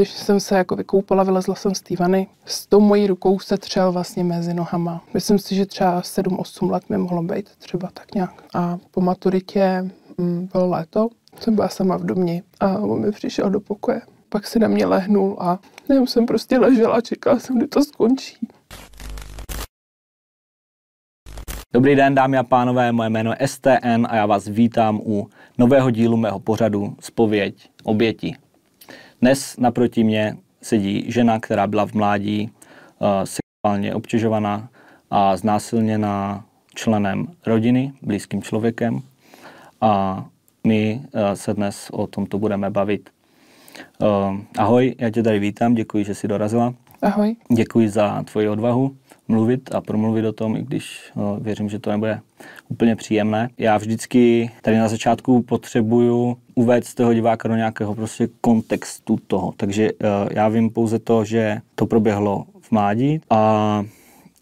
Když jsem se jako vykoupala, vylezla jsem z té vany, s tou mojí rukou se třel vlastně mezi nohama. Myslím si, že třeba 7-8 let mi mohlo být, třeba tak nějak. A po maturitě mm, bylo léto, jsem byla sama v domě a on mi přišel do pokoje. Pak si na mě lehnul a já jsem prostě ležela a čekala jsem, kdy to skončí. Dobrý den, dámy a pánové, moje jméno je STN a já vás vítám u nového dílu mého pořadu Spověď oběti. Dnes naproti mě sedí žena, která byla v mládí uh, sexuálně obtěžovaná a znásilněná členem rodiny, blízkým člověkem. A my uh, se dnes o tomto budeme bavit. Uh, ahoj, já tě tady vítám, děkuji, že jsi dorazila. Ahoj. Děkuji za tvoji odvahu mluvit a promluvit o tom, i když no, věřím, že to nebude úplně příjemné. Já vždycky tady na začátku potřebuju uvést toho diváka do nějakého prostě kontextu toho. Takže uh, já vím pouze to, že to proběhlo v mládí a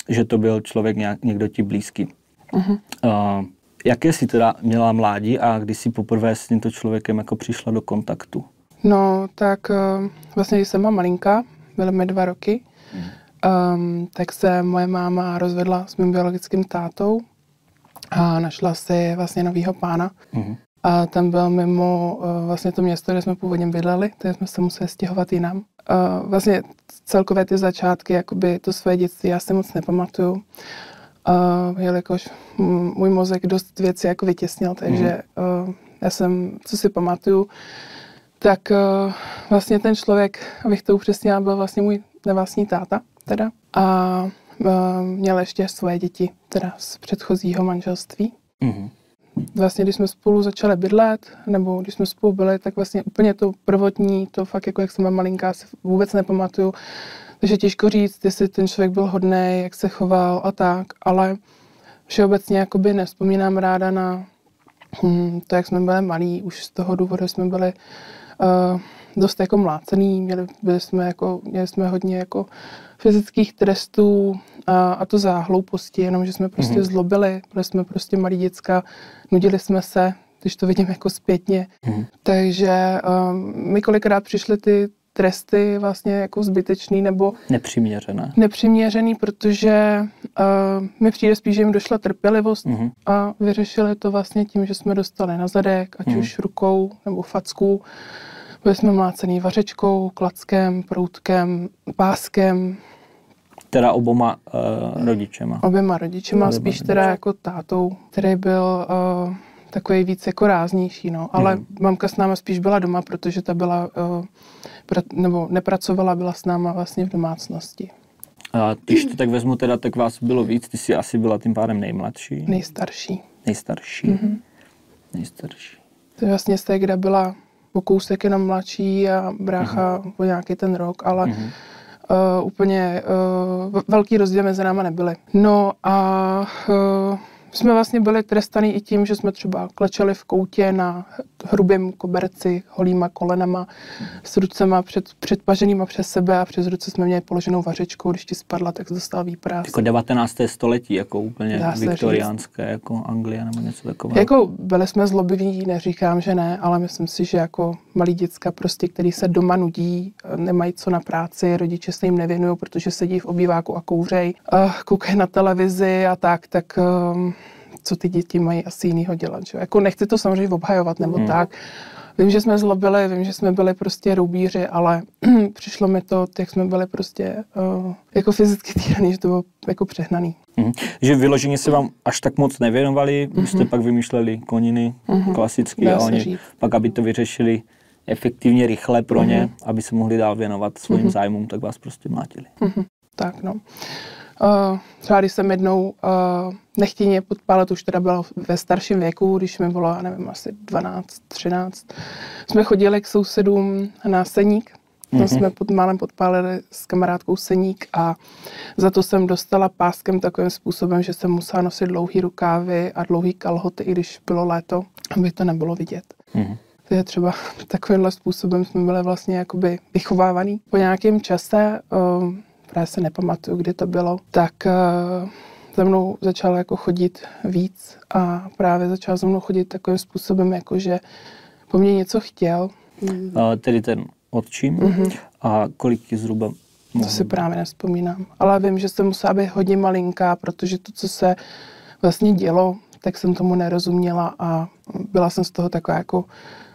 že to byl člověk nějak, někdo ti blízký. Uh-huh. Uh, jaké jsi teda měla mládí a kdy jsi poprvé s tímto člověkem jako přišla do kontaktu? No, tak uh, vlastně, když jsem byla malinká, byly mi dva roky, uh-huh um, tak se moje máma rozvedla s mým biologickým tátou a našla si vlastně novýho pána. Uh-huh. A ten byl mimo uh, vlastně to město, kde jsme původně bydleli, takže jsme se museli stěhovat jinam. Uh, vlastně celkové ty začátky, jakoby to své dětství, já si moc nepamatuju. Uh, jelikož můj mozek dost věcí jako vytěsnil, takže uh, já jsem, co si pamatuju, tak uh, vlastně ten člověk, abych to upřesnila, byl vlastně můj nevlastní táta teda. A uh, měl ještě svoje děti, teda z předchozího manželství. Mm-hmm. Vlastně, když jsme spolu začali bydlet, nebo když jsme spolu byli, tak vlastně úplně to prvotní, to fakt jako jak jsem byla malinká, si vůbec nepamatuju. Takže těžko říct, jestli ten člověk byl hodný, jak se choval a tak, ale všeobecně jakoby nespomínám ráda na hm, to, jak jsme byli malí, už z toho důvodu jsme byli uh, dost jako mlácený, měli, byli jsme jako, měli jsme hodně jako fyzických trestů a, a to za hlouposti, jenom že jsme prostě mm-hmm. zlobili, byli jsme prostě malí děcka, nudili jsme se, když to vidím jako zpětně. Mm-hmm. Takže um, mi kolikrát přišly ty tresty vlastně jako zbytečný nebo nepřiměřené. Nepřiměřený, protože uh, mi přijde spíš, že jim došla trpělivost mm-hmm. a vyřešili to vlastně tím, že jsme dostali na zadek, ať mm-hmm. už rukou nebo fackou. Byli jsme mlácený vařečkou, klackem, proutkem, páskem. Teda oboma uh, rodičema. Oběma rodičema, oběma spíš teda jako tátou, který byl uh, takový víc jako ráznější, no. Ale hmm. mamka s náma spíš byla doma, protože ta byla, uh, pra, nebo nepracovala, byla s náma vlastně v domácnosti. A když to tak vezmu, teda, tak vás bylo víc, ty jsi asi byla tím pádem nejmladší. Nejstarší. Nejstarší. Mm-hmm. Nejstarší. To je vlastně z té, kde byla o kousek jenom mladší a brácha uh-huh. o nějaký ten rok, ale uh-huh. uh, úplně uh, velký rozdíl mezi náma nebyly. No a uh, jsme vlastně byli trestaný i tím, že jsme třeba klečeli v koutě na hrubém koberci, holýma kolenama, s rucema před, předpaženýma přes sebe a přes ruce jsme měli položenou vařečkou, když ti spadla, tak dostal výpras. Jako 19. století, jako úplně viktoriánské, říct. jako Anglie nebo něco takového. Jako byli jsme zlobiví, neříkám, že ne, ale myslím si, že jako malí děcka prostě, který se doma nudí, nemají co na práci, rodiče se jim nevěnují, protože sedí v obýváku a kouřej, koukají na televizi a tak, tak um, co ty děti mají asi jinýho dělat. Že? Jako nechci to samozřejmě obhajovat nebo hmm. tak. Vím, že jsme zlobili, vím, že jsme byli prostě roubíři, ale přišlo mi to, jak jsme byli prostě uh, jako fyzicky týraný, že to bylo jako přehnaný. Mm. Že vyloženě se vám až tak moc nevěnovali, mm-hmm. jste pak vymýšleli koniny mm-hmm. klasicky a oni říct. pak, aby to vyřešili efektivně, rychle pro ně, mm-hmm. aby se mohli dál věnovat svým mm-hmm. zájmům, tak vás prostě mlátili. Mm-hmm. Tak no. Uh, třeba když jsem jednou uh, nechtěně podpálit, už teda byla ve starším věku, když mi bylo, já nevím, asi 12, 13, jsme chodili k sousedům na seník. Mm-hmm. jsme pod, málem podpálili s kamarádkou seník a za to jsem dostala páskem takovým způsobem, že jsem musela nosit dlouhý rukávy a dlouhý kalhoty, i když bylo léto, aby to nebylo vidět. Mm-hmm. je třeba takovýmhle způsobem jsme byli vlastně jakoby vychovávaný. Po nějakém čase uh, právě se nepamatuju, kdy to bylo, tak uh, za mnou začal jako chodit víc a právě začal za mnou chodit takovým způsobem, jako že po mně něco chtěl. Uh, tedy ten odčím. Mm-hmm. A kolik je zhruba? To si právě nespomínám. Ale vím, že jsem musela být hodně malinká, protože to, co se vlastně dělo, tak jsem tomu nerozuměla a byla jsem z toho taková jako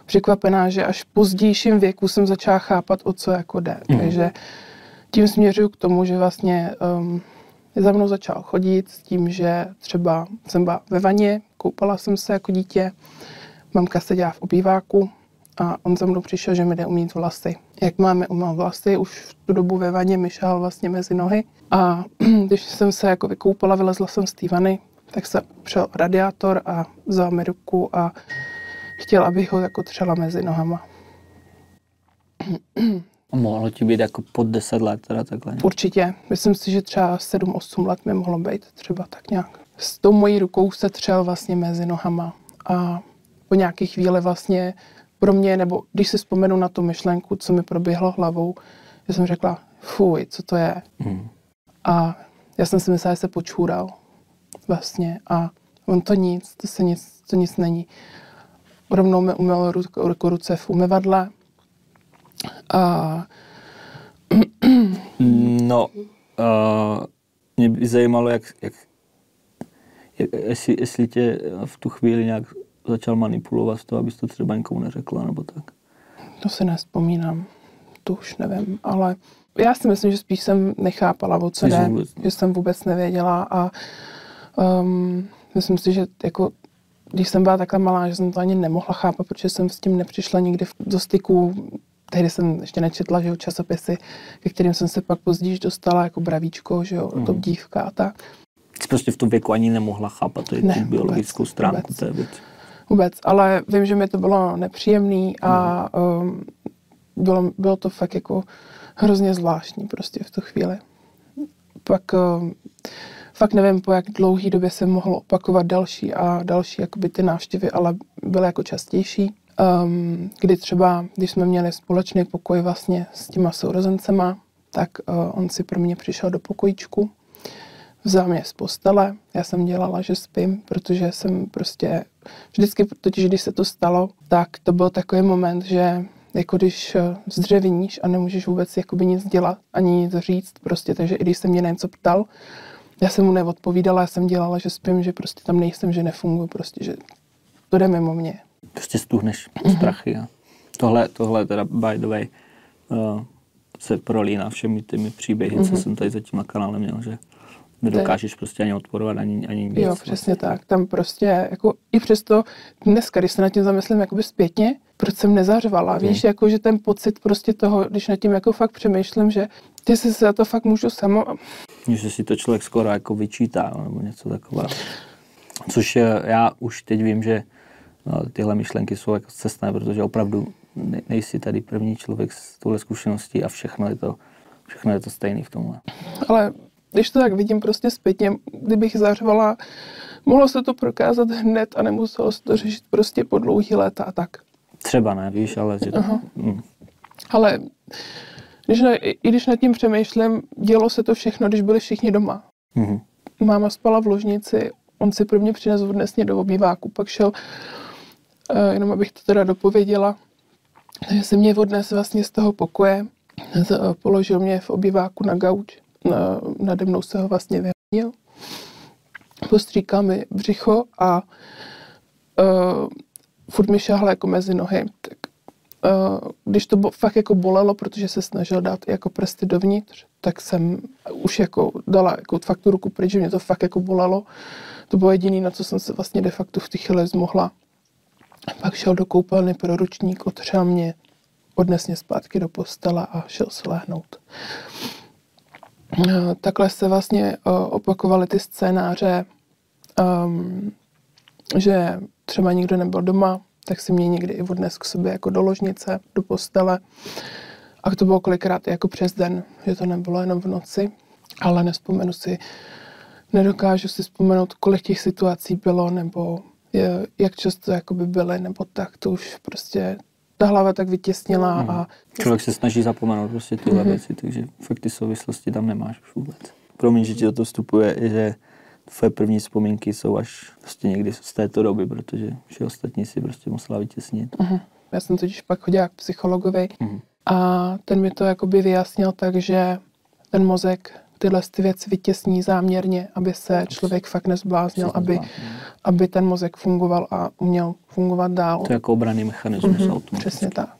překvapená, že až v pozdějším věku jsem začala chápat, o co jako jde. Mm. Takže tím směřuju k tomu, že vlastně um, za mnou začal chodit s tím, že třeba jsem byla ve vaně, koupala jsem se jako dítě, mamka seděla v obýváku a on za mnou přišel, že mi jde umít vlasy. Jak máme umýt vlasy, už v tu dobu ve vaně mi šel vlastně mezi nohy a když jsem se jako vykoupala, vylezla jsem z té vany, tak se přel radiátor a vzal mi ruku a chtěl, abych ho jako třela mezi nohama. A mohlo ti být jako pod 10 let teda takhle? Určitě. Myslím si, že třeba 7-8 let mi mohlo být třeba tak nějak. S tou mojí rukou se třel vlastně mezi nohama a po nějaké chvíli vlastně pro mě, nebo když si vzpomenu na tu myšlenku, co mi proběhlo hlavou, já jsem řekla, fuj, co to je. Mm. A já jsem si myslela, že se počůral vlastně a on to nic, to se nic, to nic není. Rovnou mi umyl ruku, ruce v umyvadle a No, uh, mě by zajímalo, jak, jak, jak jestli, jestli tě v tu chvíli nějak začal manipulovat toho, abys to třeba nikomu neřekla, nebo tak. To si nespomínám, to už nevím, ale já si myslím, že spíš jsem nechápala, o co jde, že jsem vůbec nevěděla a um, myslím si, že jako když jsem byla takhle malá, že jsem to ani nemohla chápat, protože jsem s tím nepřišla nikdy do styku tehdy jsem ještě nečetla, že jo, časopisy, ke kterým jsem se pak později dostala jako bravíčko, že jo, mm. to dívka a tak. Jsi prostě v tom věku ani nemohla chápat tu ne, biologickou vůbec, stránku vůbec. té věci. Vůbec, ale vím, že mi to bylo nepříjemný a mm. um, bylo, bylo to fakt jako hrozně zvláštní prostě v tu chvíli. Pak um, fakt nevím, po jak dlouhý době se mohlo opakovat další a další jakoby ty návštěvy, ale byly jako častější um, kdy třeba, když jsme měli společný pokoj vlastně s těma sourozencema, tak uh, on si pro mě přišel do pokojíčku, vzal mě z postele, já jsem dělala, že spím, protože jsem prostě, vždycky, totiž když se to stalo, tak to byl takový moment, že jako když eh, zdřeviníš a nemůžeš vůbec jakoby nic dělat, ani nic říct, prostě, takže i když se mě na něco ptal, já jsem mu neodpovídala, já jsem dělala, že spím, že prostě tam nejsem, že nefunguji, prostě, že to jde mimo mě prostě stuhneš mm-hmm. strachy. A tohle, tohle teda by the way uh, se prolíná všemi těmi příběhy, mm-hmm. co mhm. jsem tady zatím na kanále měl, že nedokážeš prostě ani odporovat, ani, ani nic. Jo, přesně tak. Tam prostě, jako i přesto dneska, když se nad tím zamyslím jakoby zpětně, proč jsem nezařvala, mm. víš, jako že ten pocit prostě toho, když nad tím jako fakt přemýšlím, že ty si za to fakt můžu samo. Že si to člověk skoro jako vyčítá, nebo něco takového. Což já už teď vím, že no, tyhle myšlenky jsou jako cestné, protože opravdu nejsi tady první člověk s touhle zkušeností a všechno je to, všechno je to stejný v tomhle. Ale když to tak vidím prostě zpětně, kdybych zařvala, mohlo se to prokázat hned a nemuselo se to řešit prostě po dlouhý léta a tak. Třeba ne, víš, ale... Že... Aha. Mm. Ale když ne, i když nad tím přemýšlím, dělo se to všechno, když byli všichni doma. Mm-hmm. Máma spala v ložnici, on si pro mě přinesl odnesně do obýváku, pak šel jenom abych to teda dopověděla. Takže se mě odnes vlastně z toho pokoje, položil mě v obyváku na gauč, na, nade mnou se ho vlastně vyhodil, postříkal mi břicho a uh, furt mi šáhla jako mezi nohy. Tak, když to fakt jako bolelo, protože se snažil dát jako prsty dovnitř, tak jsem už jako dala jako fakt tu ruku pryč, že mě to fakt jako bolelo. To bylo jediné, na co jsem se vlastně de facto v té chvíli zmohla pak šel do koupelny pro ručník, otřel mě, odnes mě zpátky do postele a šel se lehnout. Eh, takhle se vlastně opakovaly ty scénáře, um, že třeba nikdo nebyl doma, tak si mě někdy i odnes k sobě jako do ložnice, do postele. A to bylo kolikrát jako přes den, že to nebylo jenom v noci, ale nespomenu si, nedokážu si vzpomenout, kolik těch situací bylo, nebo jak často jakoby byly, nebo tak, to už prostě ta hlava tak vytěsnila mm. a... Člověk se snaží zapomenout prostě tyhle mm-hmm. věci, takže fakt ty souvislosti tam nemáš už vůbec. Promiň, že ti do toho vstupuje, že tvoje první vzpomínky jsou až prostě někdy z této doby, protože vše ostatní si prostě musela vytěsnit. Mm-hmm. Já jsem totiž pak chodila k psychologovi, mm-hmm. A ten mi to jakoby vyjasnil tak, že ten mozek tyhle ty věci vytěsní záměrně, aby se člověk fakt nezbláznil, aby, aby ten mozek fungoval a uměl fungovat dál. To je jako obraný mechanismus mm-hmm, Přesně tak.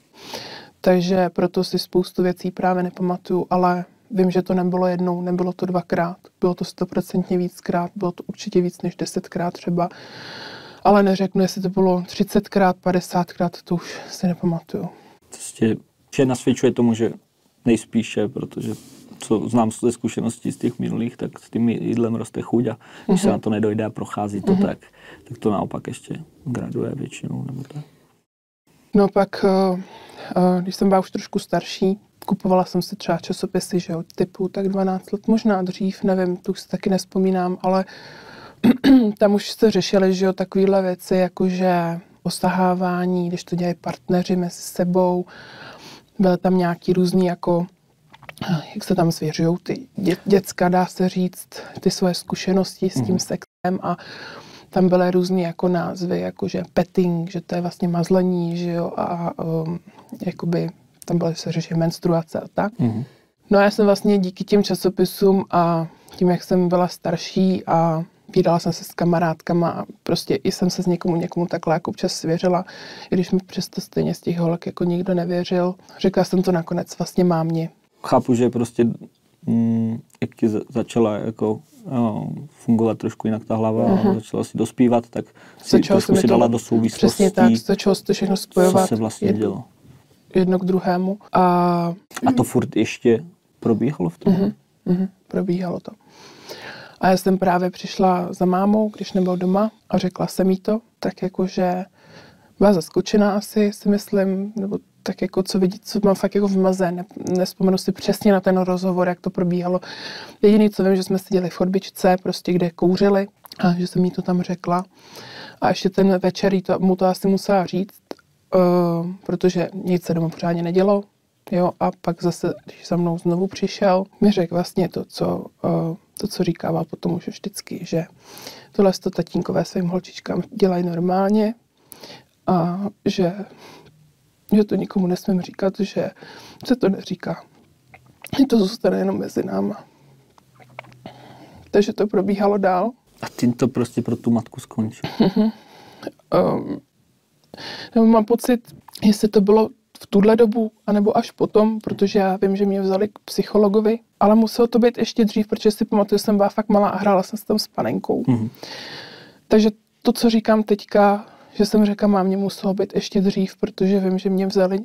Takže proto si spoustu věcí právě nepamatuju, ale vím, že to nebylo jednou, nebylo to dvakrát, bylo to stoprocentně víckrát, bylo to určitě víc než desetkrát třeba, ale neřeknu, jestli to bylo 30krát, 50krát, to už si nepamatuju. Prostě, že nasvědčuje tomu, že nejspíše, protože co znám ze zkušeností z těch minulých, tak s tím jídlem roste chuť a když uh-huh. se mhm. na to nedojde a prochází to uh-huh. tak, tak to naopak ještě graduje většinou. Nebo tak. No pak, uh, uh, když jsem byla už trošku starší, kupovala jsem si třeba časopisy, že jo, typu tak 12 let, možná dřív, nevím, tu už si taky nespomínám, ale tam už se řešily, že jo, takovéhle věci, jakože osahávání, když to dělají partneři mezi sebou, byly tam nějaký různý jako jak se tam svěřují ty dě, děcka, dá se říct, ty svoje zkušenosti s tím mm. sexem a tam byly různé jako názvy, jako že petting, že to je vlastně mazlení, že jo, a um, jakoby tam byly se řešit menstruace a tak. Mm. No a já jsem vlastně díky těm časopisům a tím, jak jsem byla starší a Vídala jsem se s kamarádkama a prostě i jsem se s někomu, někomu takhle jako občas svěřila, i když mi přesto stejně z těch holek jako nikdo nevěřil. Řekla jsem to nakonec vlastně mámě. Chápu, že prostě mm, jak ti začala jako jo, fungovat trošku jinak ta hlava uh-huh. a mhm. začala si dospívat, tak si začalo trošku si dala do souvislostí. Přesně tak, začalo se to všechno spojovat. Co se vlastně jedno, dělo. Jedno k druhému. A, a to furt ještě probíhalo v tom? Uh-huh. Uh-huh. Probíhalo to. A já jsem právě přišla za mámou, když nebyl doma a řekla jsem jí to, tak jakože byla zaskočená asi, si myslím, nebo tak jako co vidí, co mám fakt jako v maze. Ne, nespomenu si přesně na ten rozhovor, jak to probíhalo. Jediný, co vím, že jsme seděli v chodbičce, prostě kde kouřili a že jsem jí to tam řekla. A ještě ten večer to, mu to asi musela říct, uh, protože nic se doma pořádně nedělo. Jo, a pak zase, když za mnou znovu přišel, mi řekl vlastně to, co, uh, to, co říkával potom už vždycky, že tohle to tatínkové svým holčičkám dělají normálně a že, že to nikomu nesmím říkat, že se to neříká. Že to zůstane jenom mezi náma. Takže to probíhalo dál. A tím to prostě pro tu matku skončilo. um, mám pocit, jestli to bylo v tuhle dobu, anebo až potom, protože já vím, že mě vzali k psychologovi, ale muselo to být ještě dřív, protože si pamatuju, že jsem byla fakt malá a hrála jsem s tam s panenkou. Mm-hmm. Takže to, co říkám teďka, že jsem řekla, mámě muselo být ještě dřív, protože vím, že mě vzali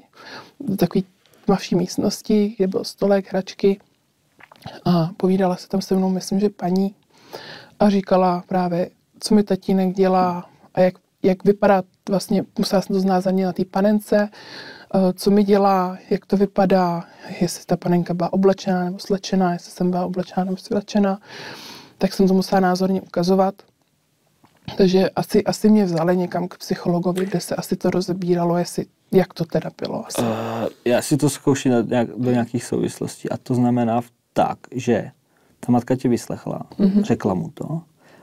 do takové tmavší místnosti, kde byl stolek, hračky a povídala se tam se mnou, myslím, že paní a říkala právě, co mi tatínek dělá a jak, jak vypadá, vlastně musela jsem to znázornit na té panence, Eh, co mi dělá, jak to vypadá, jestli ta panenka byla oblečená nebo slečená, jestli jsem byla oblečená nebo slečená, tak jsem to musela názorně ukazovat. Takže asi, asi mě vzali někam k psychologovi, kde se asi to rozebíralo, jestli, jak to teda bylo. Asi. Uh, já si to zkouším nějak, do nějakých souvislostí a to znamená tak, že ta matka tě vyslechla, mm-hmm. řekla mu to,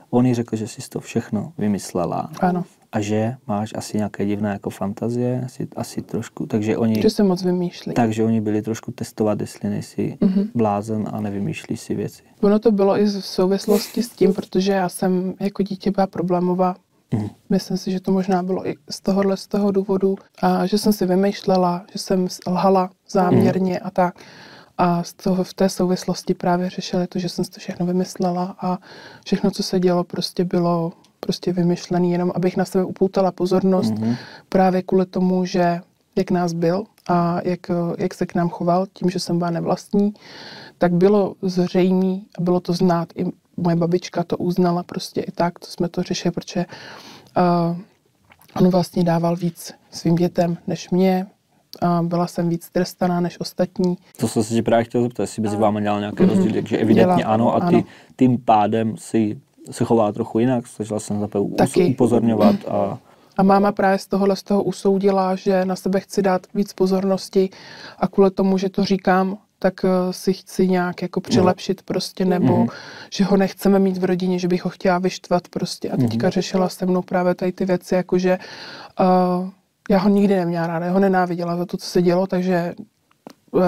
on jí řekl, že jsi to všechno vymyslela. Ano a že máš asi nějaké divné jako fantazie, asi, asi trošku, takže oni... Že se moc vymýšlí. Takže oni byli trošku testovat, jestli nejsi mm-hmm. blázen a nevymýšlí si věci. Ono to bylo i v souvislosti s tím, protože já jsem jako dítě byla problémová. Mm. Myslím si, že to možná bylo i z tohohle, z toho důvodu, a že jsem si vymýšlela, že jsem lhala záměrně mm. a tak. A z toho v té souvislosti právě řešili to, že jsem si to všechno vymyslela a všechno, co se dělo, prostě bylo prostě vymyšlený, jenom abych na sebe upoutala pozornost mm-hmm. právě kvůli tomu, že jak nás byl a jak, jak se k nám choval, tím, že jsem byla nevlastní, tak bylo zřejmé a bylo to znát. I moje babička to uznala prostě i tak, to jsme to řešili, protože uh, on vlastně dával víc svým dětem než mě, a byla jsem víc trestaná než ostatní. To jsem se ti právě chtěl zeptat, jestli mezi vámi dělal nějaké mm-hmm. rozdíl, takže evidentně Dělá, ano a ty ano. tím pádem si se chová trochu jinak, snažila jsem za upozorňovat. A... a máma právě z tohohle z toho usoudila, že na sebe chci dát víc pozornosti a kvůli tomu, že to říkám, tak eh, si chci nějak jako přilepšit prostě, nebo mm. že ho nechceme mít v rodině, že bych ho chtěla vyštvat prostě. A teďka mm. řešila se mnou právě tady ty věci, jakože uh, já ho nikdy neměla ráda, já ho nenáviděla za to, co se dělo, takže uh,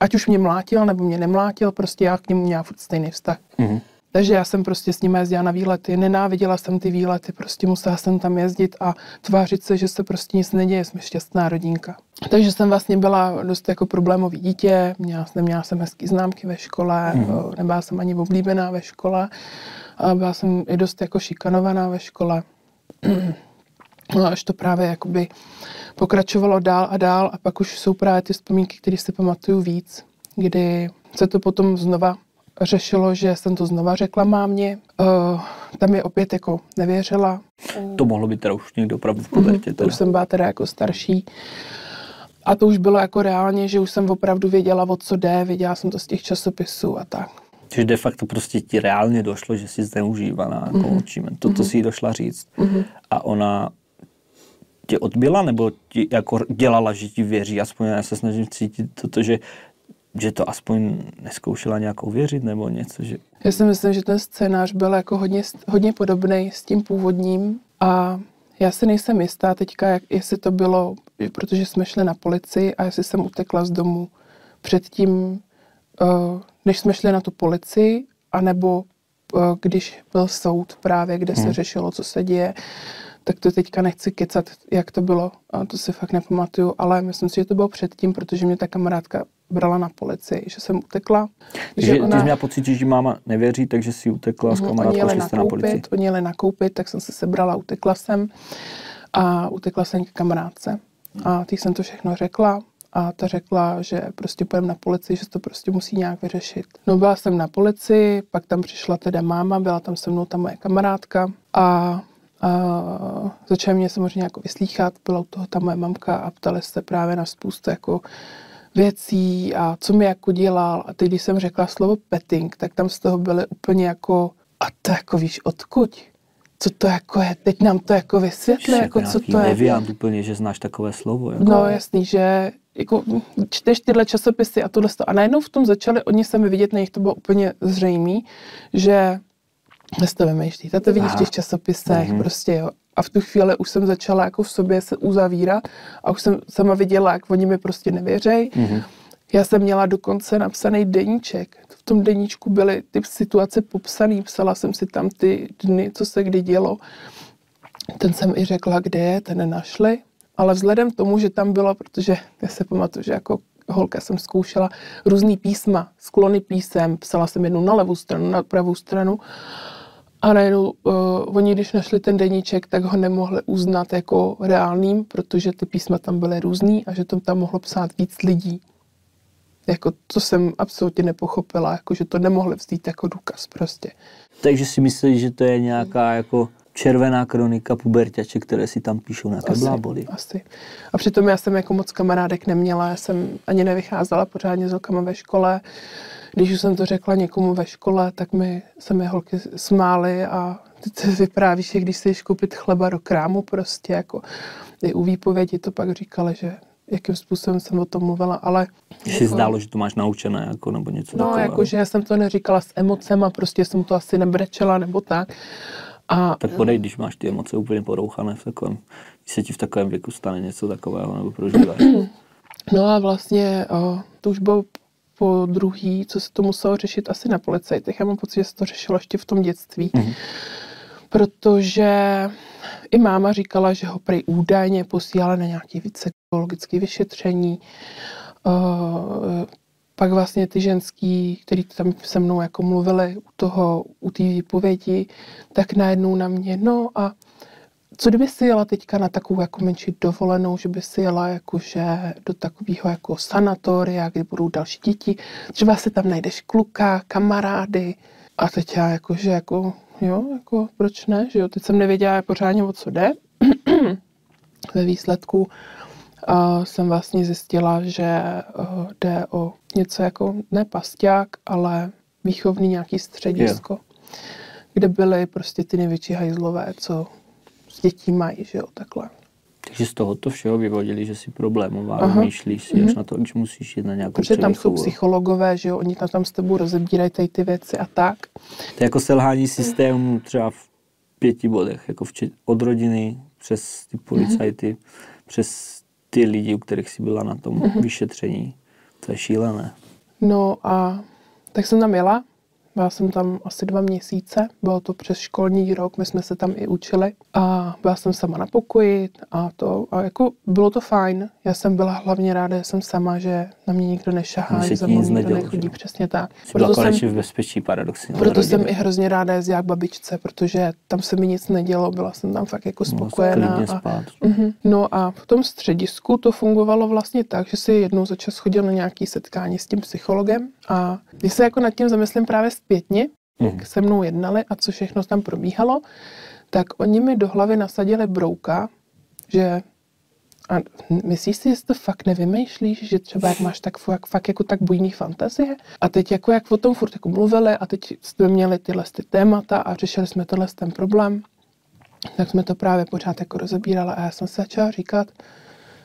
ať už mě mlátil, nebo mě nemlátil, prostě já k němu měla furt stejný vztah. Mm-hmm. Takže já jsem prostě s ním jezdila na výlety, nenáviděla jsem ty výlety, prostě musela jsem tam jezdit a tvářit se, že se prostě nic neděje, jsme šťastná rodinka. Takže jsem vlastně byla dost jako problémový dítě, měla, neměla jsem hezký známky ve škole, mm. nebyla jsem ani oblíbená ve škole, a byla jsem i dost jako šikanovaná ve škole. No až to právě jakoby pokračovalo dál a dál a pak už jsou právě ty vzpomínky, které si pamatuju víc, kdy se to potom znova řešilo, že jsem to znova řekla mámě. Uh, tam je opět jako nevěřila. To mohlo být teda už někdo opravdu v pubertě. Mm, to už jsem byla teda jako starší. A to už bylo jako reálně, že už jsem opravdu věděla, o co jde, věděla jsem to z těch časopisů a tak. Čiže de facto prostě ti reálně došlo, že jsi zneužívaná jako mm-hmm. očíme. Toto mm-hmm. si jí došla říct. Mm-hmm. A ona tě odbyla, nebo ti jako dělala, že ti věří? Aspoň já se snažím cítit toto, že že to aspoň neskoušela nějak ověřit nebo něco, že... Já si myslím, že ten scénář byl jako hodně, hodně podobný s tím původním a já si nejsem jistá teďka, jak, jestli to bylo, protože jsme šli na policii a jestli jsem utekla z domu předtím, eh, než jsme šli na tu policii, anebo eh, když byl soud právě, kde se hmm. řešilo, co se děje, tak to teďka nechci kecat, jak to bylo, a to si fakt nepamatuju, ale myslím si, že to bylo předtím, protože mě ta kamarádka brala na policii, že jsem utekla. Že, že ona... Ty jsi měla pocit, že máma nevěří, takže si utekla s kamarádkou, oni jste na policii. Oni jeli nakoupit, tak jsem se sebrala, utekla jsem a utekla jsem k kamarádce. A ty jsem to všechno řekla a ta řekla, že prostě pojem na policii, že to prostě musí nějak vyřešit. No byla jsem na policii, pak tam přišla teda máma, byla tam se mnou ta moje kamarádka a a začala mě samozřejmě jako vyslýchat, byla u toho ta moje mamka a ptali se právě na spoustu jako věcí a co mi jako dělal. A teď, když jsem řekla slovo petting, tak tam z toho byly úplně jako, a to jako víš odkud? Co to jako je? Teď nám to jako vysvětlí, jako co to je. Nevím úplně, že znáš takové slovo. Jako... No jasný, že jako čteš tyhle časopisy a tohle a najednou v tom začali oni se mi vidět, na nich to bylo úplně zřejmé, že si to vymýšlíte, to vidíš v těch časopisech, mm-hmm. prostě jo. A v tu chvíli už jsem začala jako v sobě se uzavírat a už jsem sama viděla, jak oni mi prostě nevěřejí. Mm-hmm. Já jsem měla dokonce napsaný deníček. V tom deníčku byly ty situace popsané, psala jsem si tam ty dny, co se kdy dělo. Ten jsem i řekla, kde je, ten nenašli. Ale vzhledem k tomu, že tam bylo, protože já se pamatuju, že jako holka jsem zkoušela různý písma, sklony písem, psala jsem jednu na levou stranu, na pravou stranu a najednou uh, oni, když našli ten deníček, tak ho nemohli uznat jako reálným, protože ty písma tam byly různý a že to tam mohlo psát víc lidí. Jako to jsem absolutně nepochopila, jako že to nemohli vzít jako důkaz prostě. Takže si myslíš, že to je nějaká jako červená kronika puberťače, které si tam píšou na bláboli. Asi. A přitom já jsem jako moc kamarádek neměla, já jsem ani nevycházela pořádně s holkama ve škole. Když už jsem to řekla někomu ve škole, tak mi se mi holky smály a ty to vyprávíš, že když se jdeš koupit chleba do krámu prostě, jako i u výpovědi to pak říkali, že jakým způsobem jsem o tom mluvila, ale... Jako, zdálo, že to máš naučené, jako, nebo něco No, takové. jako, že já jsem to neříkala s emocema, prostě jsem to asi nebrečela, nebo tak. A, tak podej, když máš ty emoce úplně porouchané v takovém, když se ti v takovém věku stane něco takového, nebo prožíváš. No a vlastně o, to už bylo po druhý, co se to muselo řešit asi na policajtech. Já mám pocit, že se to řešilo ještě v tom dětství. Mm-hmm. Protože i máma říkala, že ho prej údajně posílala na nějaké více psychologické vyšetření. Uh, pak vlastně ty ženský, který tam se mnou jako mluvili u toho, u té výpovědi, tak najednou na mě, no a co kdyby si jela teďka na takovou jako menší dovolenou, že by si jela jakože do takového jako sanatoria, kde budou další děti, třeba si tam najdeš kluka, kamarády a teď já jakože jako, jo, jako proč ne, že jo, teď jsem nevěděla pořádně o co jde. Ve výsledku uh, jsem vlastně zjistila, že uh, jde o něco jako ne pasťák, ale výchovný nějaký středisko, yeah. kde byly prostě ty největší hajzlové, co dětí mají, že jo, takhle. Takže z tohoto všeho vyvodili, že jsi problémová, Aha. myšlíš si mm-hmm. až mhm. na to, že musíš jít na nějakou Protože tam jsou psychologové, že jo, oni tam, tam s tebou rozebírají tady ty věci a tak. To je jako selhání systému třeba v pěti bodech, jako včet, od rodiny přes ty policajty, mm-hmm. přes ty lidi, u kterých jsi byla na tom mm-hmm. vyšetření, To je šílené. No a tak jsem tam jela byla jsem tam asi dva měsíce, bylo to přes školní rok, my jsme se tam i učili a byla jsem sama na pokoji a to, a jako bylo to fajn. Já jsem byla hlavně ráda, že jsem sama, že na mě nikdo nešahá, že za mnou nikdo nechodí, že? přesně tak. Jsi proto byla jsem, v bezpečí paradoxně. Proto jsem i hrozně ráda jezdila k babičce, protože tam se mi nic nedělo, byla jsem tam fakt jako spokojená. No, a, uh-huh. no a v tom středisku to fungovalo vlastně tak, že si jednou za čas chodil na nějaký setkání s tím psychologem a když se jako nad tím zamyslím právě zpětně, jak mm. se mnou jednali a co všechno tam probíhalo, tak oni mi do hlavy nasadili brouka, že a myslíš si, jestli to fakt nevymýšlíš, že třeba jak máš tak fakt, fakt jako tak bujný fantazie? A teď jako jak o tom furt jako mluvili a teď jsme měli tyhle ty témata a řešili jsme tohle ten problém, tak jsme to právě pořád jako rozebírali a já jsem se začala říkat,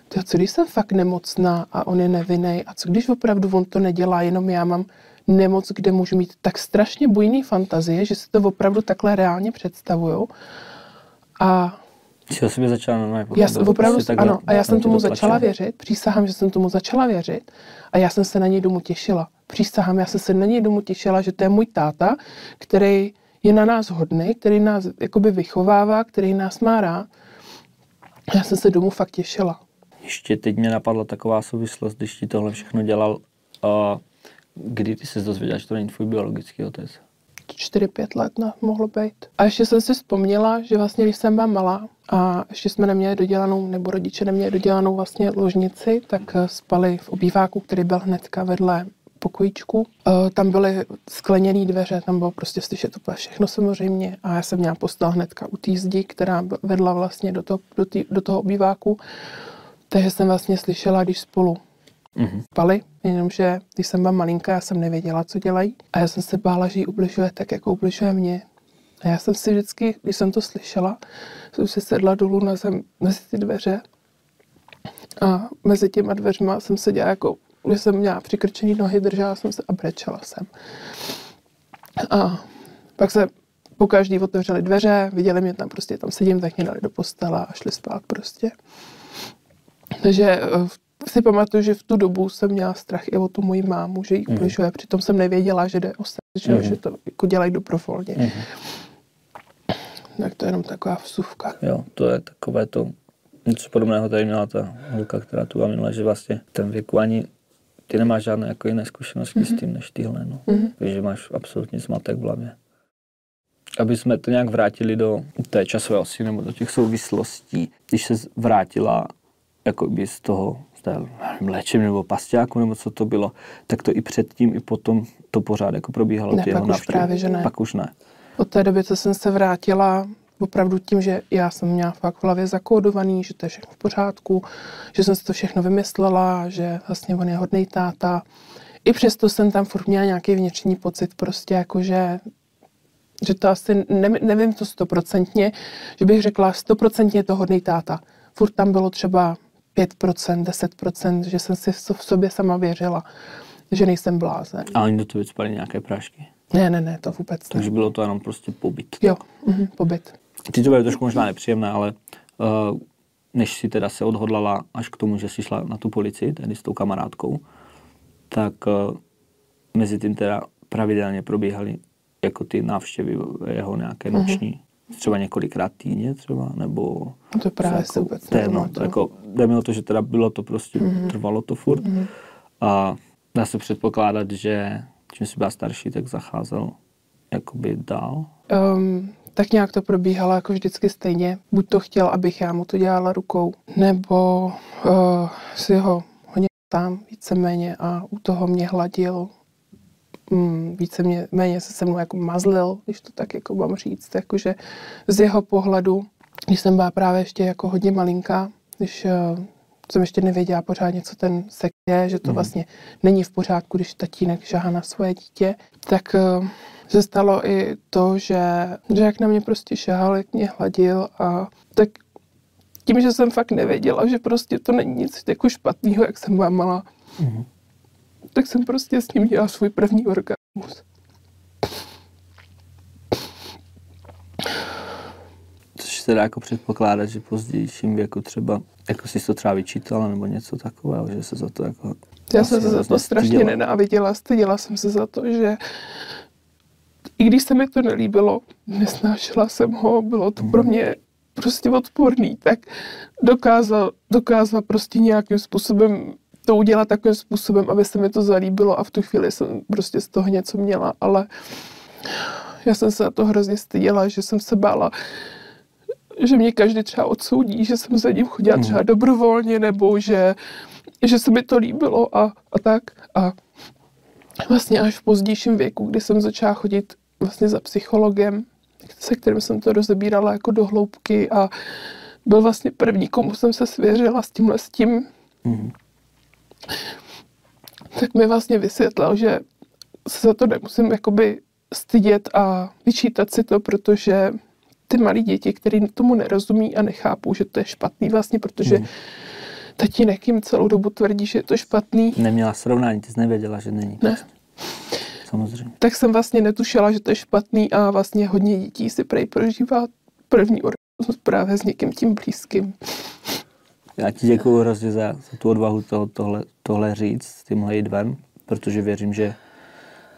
to, co když jsem fakt nemocná a on je nevinný a co když opravdu on to nedělá, jenom já mám nemoc, kde můžu mít tak strašně bujný fantazie, že si to opravdu takhle reálně představuju. A o sobě začala no, já jsem opravdu, prostě ano, a já jsem tomu začala věřit, přísahám, že jsem tomu začala věřit a já jsem se na něj domů těšila. Přísahám, já jsem se na něj domů těšila, že to je můj táta, který je na nás hodný, který nás jakoby vychovává, který nás má rád. Já jsem se domů fakt těšila. Ještě teď mě napadla taková souvislost, když ti tohle všechno dělal, uh, Kdy ty se dozvěděla, že to není tvůj biologický otec? 4-5 let na, mohlo být. A ještě jsem si vzpomněla, že vlastně, když jsem byla malá a ještě jsme neměli dodělanou, nebo rodiče neměli dodělanou vlastně ložnici, tak eh, spali v obýváku, který byl hnedka vedle pokojíčku. E, tam byly skleněné dveře, tam bylo prostě slyšet úplně všechno samozřejmě a já jsem měla postel hnedka u té zdi, která vedla vlastně do toho, do, tý, do toho obýváku. Takže jsem vlastně slyšela, když spolu mm-hmm. spali, jenomže když jsem byla malinká, já jsem nevěděla, co dělají a já jsem se bála, že ji ubližuje tak, jako ubližuje mě. A já jsem si vždycky, když jsem to slyšela, jsem si sedla dolů na zem mezi ty dveře a mezi těma dveřma jsem seděla jako, když jsem měla přikrčený nohy, držela jsem se a brečela jsem. A pak se po každý otevřeli dveře, viděli mě tam prostě, tam sedím, tak mě dali do postela a šli spát prostě. Takže eh, v si pamatuju, že v tu dobu jsem měla strach i o tu moji mámu, že jí mhm. ubližuje. Mm. Přitom jsem nevěděla, že jde o sex, že, mm. že to jako dělají dobrovolně. Mm. Tak to je jenom taková vsuvka. Jo, to je takové to, něco podobného tady měla ta holka, která tu minula, že vlastně ten věku ani ty nemáš žádné jako jiné zkušenosti mm-hmm. s tím než tyhle, no. Mm-hmm. Že máš absolutně zmatek v hlavě. Aby jsme to nějak vrátili do té časové osy nebo do těch souvislostí, když se vrátila jako by z toho léčím nebo pasťáku, nebo co to bylo, tak to i předtím, i potom to pořád jako probíhalo. Ne, ty pak jeho už právě, že ne. Pak už ne. Od té doby, co jsem se vrátila, opravdu tím, že já jsem měla fakt v hlavě zakódovaný, že to je všechno v pořádku, že jsem si to všechno vymyslela, že vlastně on je hodný táta. I přesto jsem tam furt měla nějaký vnitřní pocit, prostě jako, že že to asi, ne, nevím to stoprocentně, že bych řekla stoprocentně to hodný táta. Furt tam bylo třeba 5%, 10%, že jsem si v sobě sama věřila, že nejsem blázen. A oni do toho vycpali nějaké prášky? Ne, ne, ne, to vůbec ne. Takže bylo to jenom prostě pobyt. Jo, mhm, pobyt. Ty to bylo trošku možná nepříjemné, ale uh, než si teda se odhodlala až k tomu, že jsi šla na tu policii, tedy s tou kamarádkou, tak uh, mezi tím teda pravidelně probíhaly jako ty návštěvy jeho nějaké mhm. noční. Mm-hmm třeba několikrát týdně třeba, nebo... No to právě jako, se vůbec no, to jako, jde mi o to, že teda bylo to prostě, mm-hmm. trvalo to furt. Mm-hmm. A dá se předpokládat, že čím jsi byla starší, tak zacházel jakoby dál? Um, tak nějak to probíhalo jako vždycky stejně. Buď to chtěl, abych já mu to dělala rukou, nebo uh, si ho hodně tam víceméně a u toho mě hladil mm, více mě, méně se se mnou jako mazlil, když to tak jako mám říct, jakože z jeho pohledu, když jsem byla právě ještě jako hodně malinká, když uh, jsem ještě nevěděla pořádně, co ten sex je, že to mm. vlastně není v pořádku, když tatínek žáhá na svoje dítě, tak uh, se stalo i to, že, že jak na mě prostě šahal, jak mě hladil a tak tím, že jsem fakt nevěděla, že prostě to není nic jako špatného, jak jsem byla malá, mm tak jsem prostě s ním dělala svůj první orgasmus. Což se dá jako předpokládat, že pozdějším věku třeba jako si to třeba vyčítala nebo něco takového, že se za to jako... Já jsem se za to strašně styděla. nenáviděla, styděla jsem se za to, že i když se mi to nelíbilo, nesnášela jsem ho, bylo to pro mě prostě odporný, tak dokázal, dokázal prostě nějakým způsobem to udělat takovým způsobem, aby se mi to zalíbilo a v tu chvíli jsem prostě z toho něco měla, ale já jsem se na to hrozně styděla, že jsem se bála, že mě každý třeba odsoudí, že jsem za ním chodila třeba mhm. dobrovolně, nebo že, že se mi to líbilo a, a tak. A vlastně až v pozdějším věku, kdy jsem začala chodit vlastně za psychologem, se kterým jsem to rozebírala jako do hloubky a byl vlastně první, komu jsem se svěřila s tímhle s tím, mm. Tak mi vlastně vysvětlil, že se za to nemusím jakoby stydět a vyčítat si to, protože ty malí děti, které tomu nerozumí a nechápou, že to je špatný vlastně, protože mm. tatínek jim celou dobu tvrdí, že je to špatný. Neměla srovnání, ty jsi nevěděla, že není. Ne. Samozřejmě. Tak jsem vlastně netušila, že to je špatný a vlastně hodně dětí si prej prožívá první orgasmus právě s někým tím blízkým. Já ti děkuji hrozně za, za tu odvahu to, tohle, tohle říct, tímhle jít ven, protože věřím, že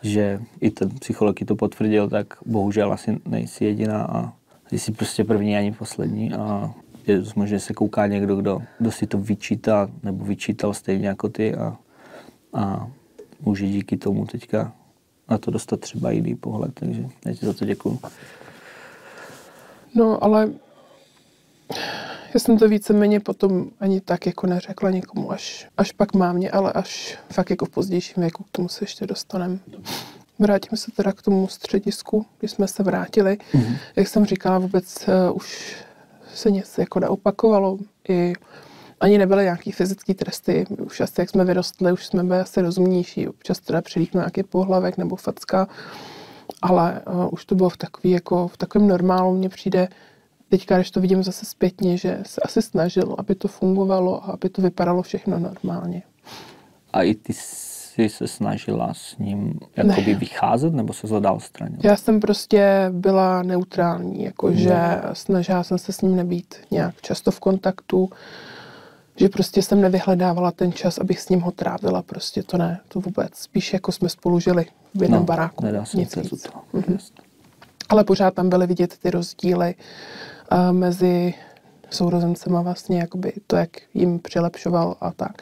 že i ten psycholog to potvrdil, tak bohužel asi nejsi jediná a jsi prostě první ani poslední a je možná, se kouká někdo, kdo, kdo si to vyčítá nebo vyčítal stejně jako ty a, a může díky tomu teďka na to dostat třeba jiný pohled, takže já ti za to děkuju. No, ale já jsem to víceméně potom ani tak jako neřekla nikomu, až, až pak mámě, ale až fakt jako v pozdějším věku k tomu se ještě dostaneme. Vrátím se teda k tomu středisku, když jsme se vrátili. Mm-hmm. Jak jsem říkala, vůbec uh, už se nic jako neopakovalo. I ani nebyly nějaký fyzické tresty. Už asi, jak jsme vyrostli, už jsme byli asi rozumnější. Občas teda přilíknu nějaký pohlavek nebo facka. Ale uh, už to bylo v, takový, jako, v takovém normálu. Mně přijde, teďka, když to vidím zase zpětně, že se asi snažil, aby to fungovalo a aby to vypadalo všechno normálně. A i ty jsi se snažila s ním jakoby ne. vycházet, nebo se zadal straně? Já jsem prostě byla neutrální, jakože snažila jsem se s ním nebýt nějak často v kontaktu, že prostě jsem nevyhledávala ten čas, abych s ním ho trávila, prostě to ne, to vůbec. Spíš jako jsme spolu žili v jednom no, baráku. Nedá se nic víc. Mhm. Ale pořád tam byly vidět ty rozdíly mezi sourozencema vlastně, jakoby to, jak jim přilepšoval a tak.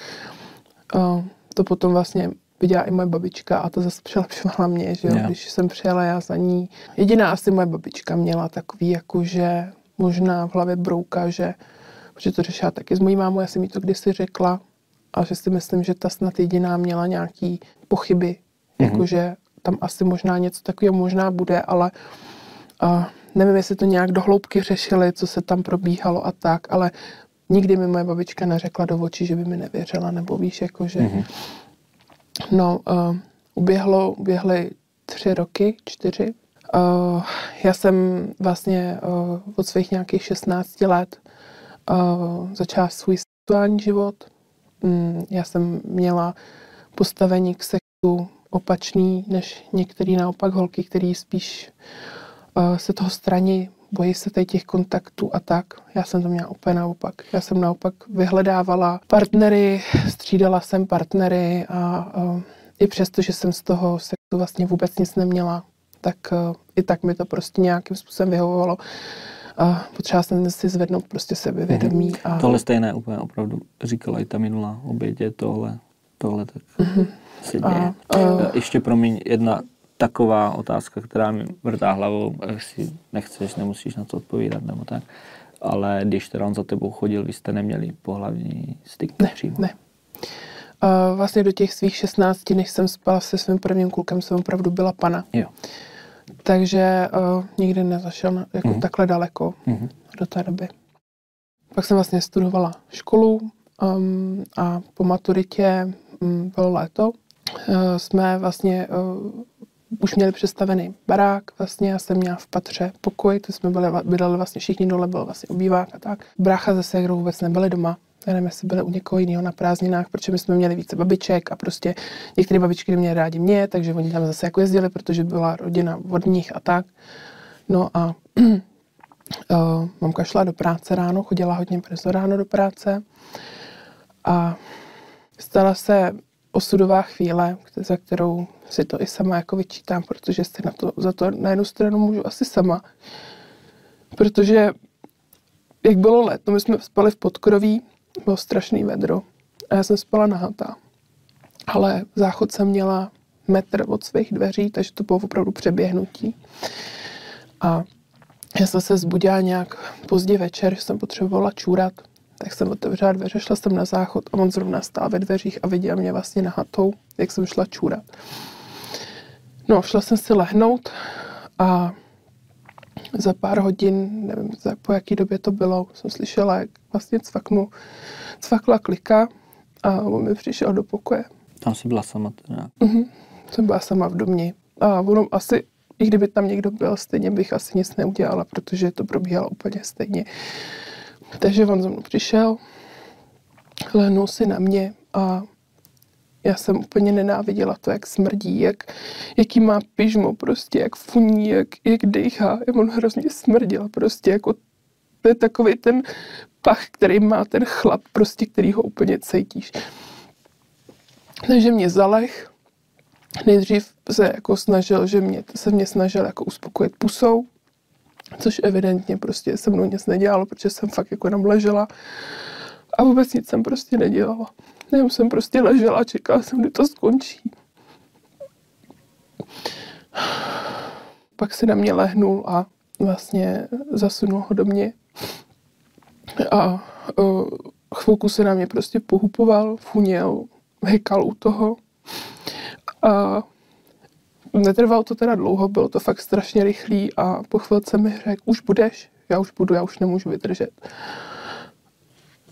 To potom vlastně viděla i moje babička a to zase přilepšovala mě, že jo, yeah. když jsem přijela já za ní. Jediná asi moje babička měla takový, jako že možná v hlavě brouka, že, protože to řešila taky s mojí mámou, já jsem jí to kdysi řekla a že si myslím, že ta snad jediná měla nějaký pochyby, mm-hmm. jakože tam asi možná něco takového možná bude, ale uh, nevím, jestli to nějak dohloubky řešili, co se tam probíhalo a tak, ale nikdy mi moje babička neřekla do očí, že by mi nevěřila, nebo víš, jakože... Mm-hmm No, uh, uběhlo, uběhly tři roky, čtyři. Uh, já jsem vlastně uh, od svých nějakých 16 let uh, začala svůj sexuální život. Um, já jsem měla postavení k sexu opačný než některý naopak holky, který spíš se toho straní, bojí se tady těch kontaktů a tak. Já jsem to měla úplně naopak. Já jsem naopak vyhledávala partnery, střídala jsem partnery a uh, i přesto, že jsem z toho sexu vlastně vůbec nic neměla, tak uh, i tak mi to prostě nějakým způsobem vyhovovalo. A potřeba jsem si zvednout prostě sebevědomí. Mm-hmm. A... Tohle stejné úplně opravdu říkala i ta minulá obědě, tohle, tohle tak mm-hmm. se děje. A, uh... Ještě promiň, jedna taková otázka, která mi vrtá hlavou, jestli nechceš, nemusíš na to odpovídat nebo tak. Ale když teda on za tebou chodil, vy jste neměli pohlavní styk ne, přímo? Ne, uh, Vlastně do těch svých 16, než jsem spala se svým prvním klukem, jsem opravdu byla pana. Jo. Takže uh, nikdy nezašel na, jako mm-hmm. takhle daleko mm-hmm. do té doby. Pak jsem vlastně studovala školu um, a po maturitě um, bylo léto. Uh, jsme vlastně uh, už měli přestavený barák, vlastně já jsem měla v patře pokoj, to jsme byli, bydleli vlastně všichni dole, byl vlastně obývák a tak. Brácha ze ségrou vůbec nebyli doma, já nevím, jestli byli u někoho jiného na prázdninách, protože my jsme měli více babiček a prostě některé babičky neměly rádi mě, takže oni tam zase jako jezdili, protože byla rodina od nich a tak. No a Uh, mamka šla do práce ráno, chodila hodně brzo ráno do práce a stala se osudová chvíle, za kterou si to i sama jako vyčítám, protože si na to, za to na jednu stranu můžu asi sama. Protože jak bylo léto, my jsme spali v podkroví, bylo strašný vedro a já jsem spala nahatá. Ale záchod jsem měla metr od svých dveří, takže to bylo opravdu přeběhnutí. A já jsem se zbudila nějak pozdě večer, že jsem potřebovala čůrat, tak jsem otevřela dveře, šla jsem na záchod a on zrovna stál ve dveřích a viděl mě vlastně na hatou, jak jsem šla čůrat. No, šla jsem si lehnout a za pár hodin, nevím, za, po jaký době to bylo, jsem slyšela, jak vlastně cvaknu, cvakla klika a on mi přišel do pokoje. Tam si byla sama teda? Mhm, jsem byla sama v domě. A ono asi, i kdyby tam někdo byl, stejně bych asi nic neudělala, protože to probíhalo úplně stejně. Takže on za mnou přišel, lehnul si na mě a já jsem úplně nenáviděla to, jak smrdí, jak, jaký má pyžmo prostě, jak funí, jak, jak dejchá. Jak on hrozně smrdil prostě, jako to je takový ten pach, který má ten chlap, prostě, který ho úplně cítíš. Takže mě zaleh, nejdřív se jako snažil, že mě, se mě snažil jako uspokojit pusou, což evidentně prostě se mnou nic nedělalo, protože jsem fakt jako jenom ležela a vůbec nic jsem prostě nedělala. Jenom jsem prostě ležela a čekala jsem, kdy to skončí. Pak se na mě lehnul a vlastně zasunul ho do mě. A uh, chvilku se na mě prostě pohupoval, funěl, hekal u toho. A netrvalo to teda dlouho, bylo to fakt strašně rychlý a po chvilce mi řekl, už budeš? Já už budu, já už nemůžu vydržet.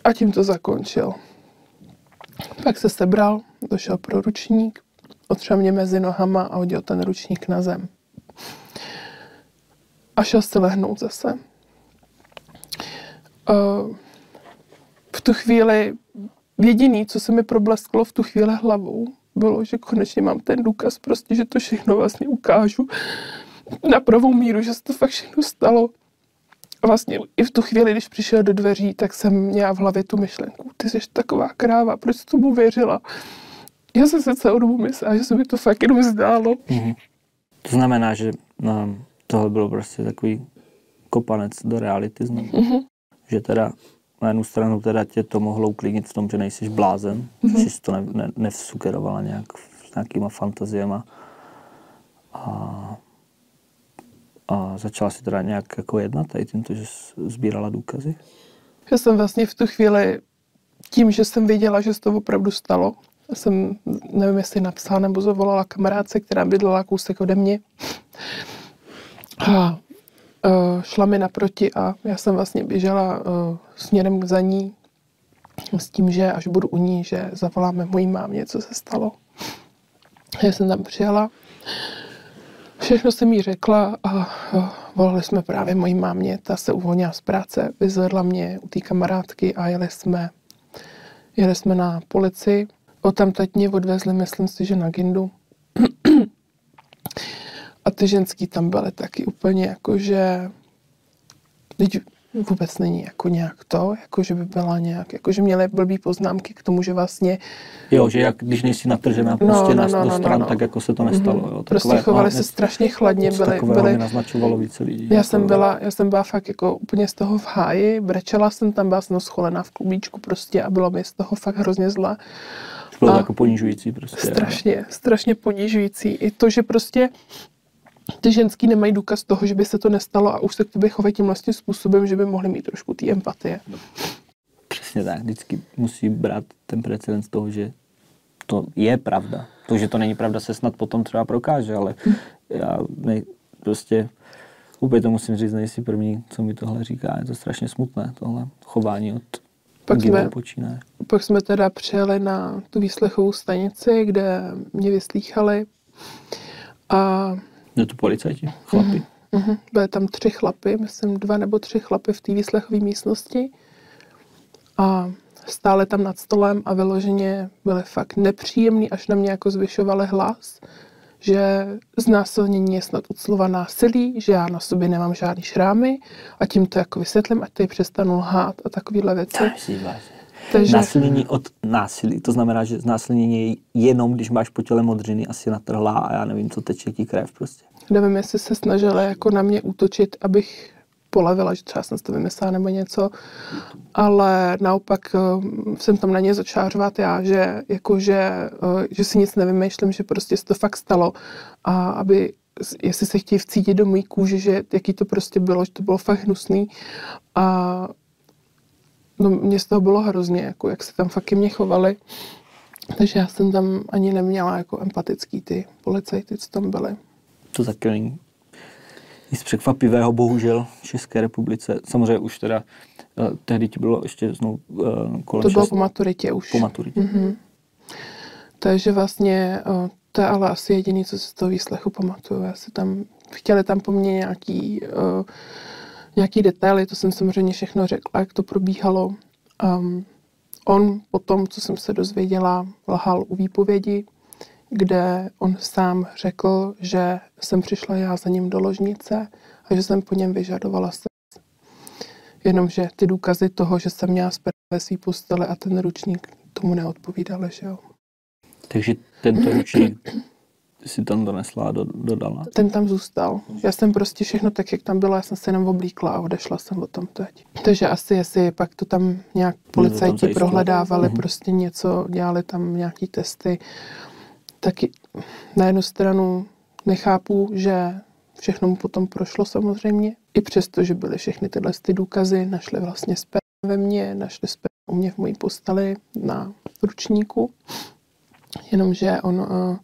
A tím to zakončil. Pak se sebral, došel pro ručník, otřel mě mezi nohama a hodil ten ručník na zem. A šel se lehnout zase. Uh, v tu chvíli jediný, co se mi problesklo v tu chvíli hlavou, bylo, že konečně mám ten důkaz, prostě, že to všechno vlastně ukážu na pravou míru, že se to fakt všechno stalo. A vlastně i v tu chvíli, když přišel do dveří, tak jsem měla v hlavě tu myšlenku, ty jsi taková kráva, proč jsi tomu věřila? Já jsem se celou dobu myslela, že se mi to fakt jenom zdálo. Mm-hmm. To znamená, že no, tohle bylo prostě takový kopanec do reality znovu. Mm-hmm. Že teda na jednu stranu teda tě to mohlo uklidnit v tom, že nejsi blázen, mm-hmm. že jsi to ne, ne, nevsukerovala nějak s nějakýma fantaziema. A a začala si teda nějak jako jednat tady tímto, že sbírala důkazy? Já jsem vlastně v tu chvíli, tím, že jsem věděla, že se to opravdu stalo, jsem, nevím, jestli napsala nebo zavolala kamarádce, která bydlela kousek ode mě. A šla mi naproti a já jsem vlastně běžela uh, směrem za ní s tím, že až budu u ní, že zavoláme mojí mámě, co se stalo. Já jsem tam přijela Všechno jsem jí řekla a volali jsme právě mojí mámě, ta se uvolnila z práce, vyzvedla mě u té kamarádky a jeli jsme, jeli jsme na policii. O tam teď mě odvezli, myslím si, že na Gindu. A ty ženský tam byly taky úplně jako, že vůbec není jako nějak to, jako že by byla nějak, jako že měly blbý poznámky k tomu, že vlastně... Jo, že jak když nejsi natržená no, prostě no, no, no, do stran, no, no. tak jako se to nestalo. Mm-hmm. Jo. Takové, prostě chovali se strašně chladně. Byli, byli, naznačovalo více lidí. Já, jako, jsem byla, já jsem byla fakt jako úplně z toho v háji, brečela jsem tam, byla jsem scholená v klubíčku prostě a bylo mi z toho fakt hrozně zlá. Bylo to jako ponižující prostě. Strašně, strašně ponižující. I to, že prostě ty ženský nemají důkaz toho, že by se to nestalo a už se k tobě chovají tím vlastním způsobem, že by mohli mít trošku té empatie. Přesně tak. Vždycky musí brát ten precedens toho, že to je pravda. To, že to není pravda, se snad potom třeba prokáže, ale já ne, prostě úplně to musím říct, nejsi první, co mi tohle říká. Je to strašně smutné, tohle chování od pak jsme, počínaje. pak jsme teda přijeli na tu výslechovou stanici, kde mě vyslýchali a No to policajti, chlapi. Uh-huh. Byly tam tři chlapy, myslím dva nebo tři chlapy v té výslechové místnosti. A stále tam nad stolem a vyloženě byly fakt nepříjemný, až na mě jako zvyšovali hlas, že znásilnění je snad od slova násilí, že já na sobě nemám žádný šrámy a tím to jako vysvětlím, ať tady přestanu lhát a takovéhle věci. Takže... Násilnění od násilí, to znamená, že znásilnění je jenom, když máš po těle modřiny asi natrhlá a já nevím, co teče ti krev prostě. Nevím, jestli se snažila jako na mě útočit, abych polevila, že třeba jsem to vymyslela nebo něco, ale naopak eh, jsem tam na ně začala já, že, jako, že, eh, že si nic nevymýšlím, že prostě se to fakt stalo a aby jestli se chtějí vcítit do mojí kůže, že jaký to prostě bylo, že to bylo fakt hnusný a no mě z toho bylo hrozně, jako jak se tam fakt mně chovali. Takže já jsem tam ani neměla jako empatický ty policajty, co tam byly. To taky není nic překvapivého, bohužel, v České republice. Samozřejmě už teda uh, tehdy ti bylo ještě znovu uh, kolem To bylo šest... po maturitě už. Po maturitě. Mm-hmm. Takže vlastně uh, to je ale asi jediný, co se z toho výslechu pamatuju. Já si tam, chtěli tam po mně nějaký, uh, nějaký detaily, to jsem samozřejmě všechno řekla, jak to probíhalo. Um, on po tom, co jsem se dozvěděla, lhal u výpovědi, kde on sám řekl, že jsem přišla já za ním do ložnice a že jsem po něm vyžadovala sex. Jenomže ty důkazy toho, že jsem měla sperma ve svý posteli a ten ručník tomu neodpovídaly, že jo. Takže tento ručník si tam donesla a do, dodala? Ten tam zůstal. Já jsem prostě všechno tak, jak tam bylo, já jsem se jenom oblíkla a odešla jsem o tom teď. Takže asi, jestli pak to tam nějak policajti prohledávali, uh-huh. prostě něco, dělali tam nějaký testy, taky na jednu stranu nechápu, že všechno mu potom prošlo samozřejmě. I přesto, že byly všechny tyhle ty důkazy, našli vlastně sperm ve mně, našli sperm u mě v mojí posteli na ručníku. Jenomže on uh,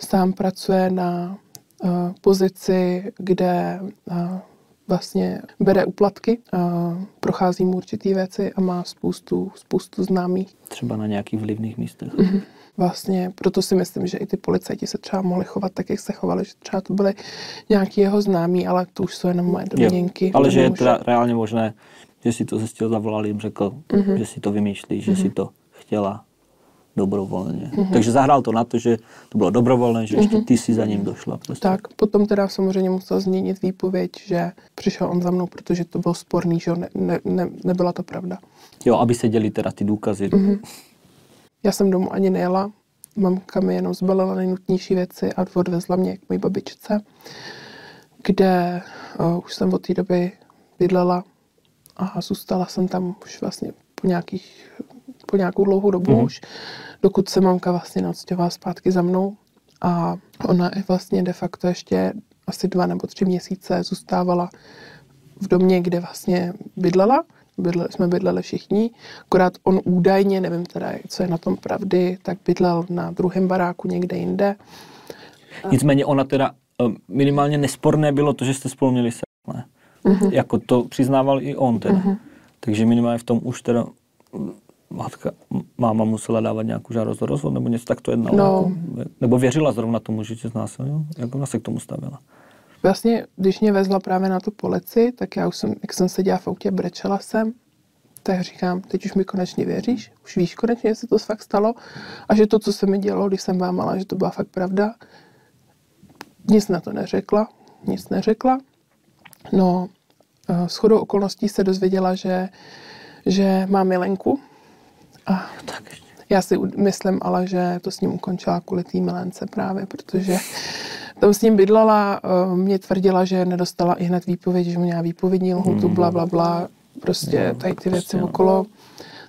sám pracuje na uh, pozici, kde uh, vlastně bere uplatky, uh, prochází mu určitý věci a má spoustu, spoustu známých. Třeba na nějakých vlivných místech. Mm-hmm vlastně, proto si myslím, že i ty policajti se třeba mohli chovat tak, jak se chovali, že třeba to byly nějaký jeho známí, ale to už jsou jenom moje domněnky. Ale že je teda reálně možné, že si to zjistil, zavolal jim, řekl, mm-hmm. že si to vymýšlí, že mm-hmm. si to chtěla dobrovolně. Mm-hmm. Takže zahrál to na to, že to bylo dobrovolné, že mm-hmm. ještě mhm. ty si za ním došla. Prostě. Tak, potom teda samozřejmě musel změnit výpověď, že přišel on za mnou, protože to byl sporný, že ne, ne, ne, nebyla to pravda. Jo, aby se děli teda ty důkazy. Mm-hmm. Já jsem domů ani nejela. Mamka mi jenom zbalila nejnutnější věci a odvezla mě k mojí babičce, kde uh, už jsem od té doby bydlela a zůstala jsem tam už vlastně po, nějakých, po nějakou dlouhou dobu mm. už, dokud se mamka vlastně neodstěhovala zpátky za mnou a ona i vlastně de facto ještě asi dva nebo tři měsíce zůstávala v domě, kde vlastně bydlela bydle, jsme bydleli všichni, akorát on údajně, nevím teda, co je na tom pravdy, tak bydlel na druhém baráku někde jinde. Nicméně ona teda eh, minimálně nesporné bylo to, že jste spolu měli se, ne? Uh-huh. Jako to přiznával i on teda. Uh-huh. Takže minimálně v tom už teda matka, máma musela dávat nějakou žádost o rozvod, nebo něco tak to jednalo. No. Jako, nebo věřila zrovna tomu, že tě znásilnil? Jak ona se k tomu stavila? Vlastně, když mě vezla právě na tu polici, tak já už jsem, jak jsem seděla v autě, brečela jsem, tak říkám, teď už mi konečně věříš, už víš konečně, jestli to fakt stalo a že to, co se mi dělo, když jsem malá, že to byla fakt pravda. Nic na to neřekla, nic neřekla. No, s chodou okolností se dozvěděla, že, že má milenku. A tak já si myslím ale, že to s ním ukončila kvůli té milence právě, protože tam s ním bydlela, eh, mě tvrdila, že nedostala i hned výpověď, že měla výpovědní lhutu, hmm. bla, bla, bla, prostě tady ty věci prostě, okolo.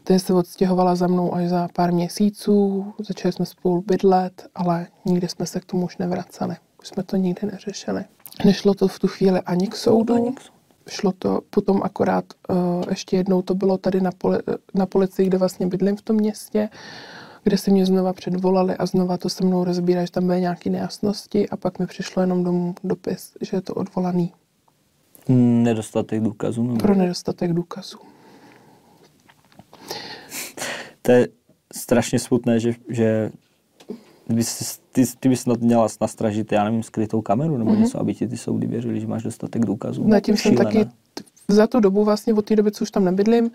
Ten se odstěhovala za mnou až za pár měsíců, začali jsme spolu bydlet, ale nikdy jsme se k tomu už nevraceli. Už jsme to nikdy neřešili. Nešlo to v tu chvíli ani k soudu. Šlo to potom akorát, uh, ještě jednou to bylo tady na, poli, na policii, kde vlastně bydlím v tom městě kde se mě znova předvolali a znova to se mnou rozbírá, že tam byly nějaké nejasnosti a pak mi přišlo jenom domů dopis, že je to odvolaný. Nedostatek důkazů? Nebo? Pro nedostatek důkazů. To je strašně smutné, že, že ty, ty, ty bys měla nastražit, já nevím, skrytou kameru nebo mm-hmm. něco, aby ti ty soudy věřili, že máš dostatek důkazů. Na tím jsem taky za tu dobu, vlastně od té doby, co už tam nebydlím,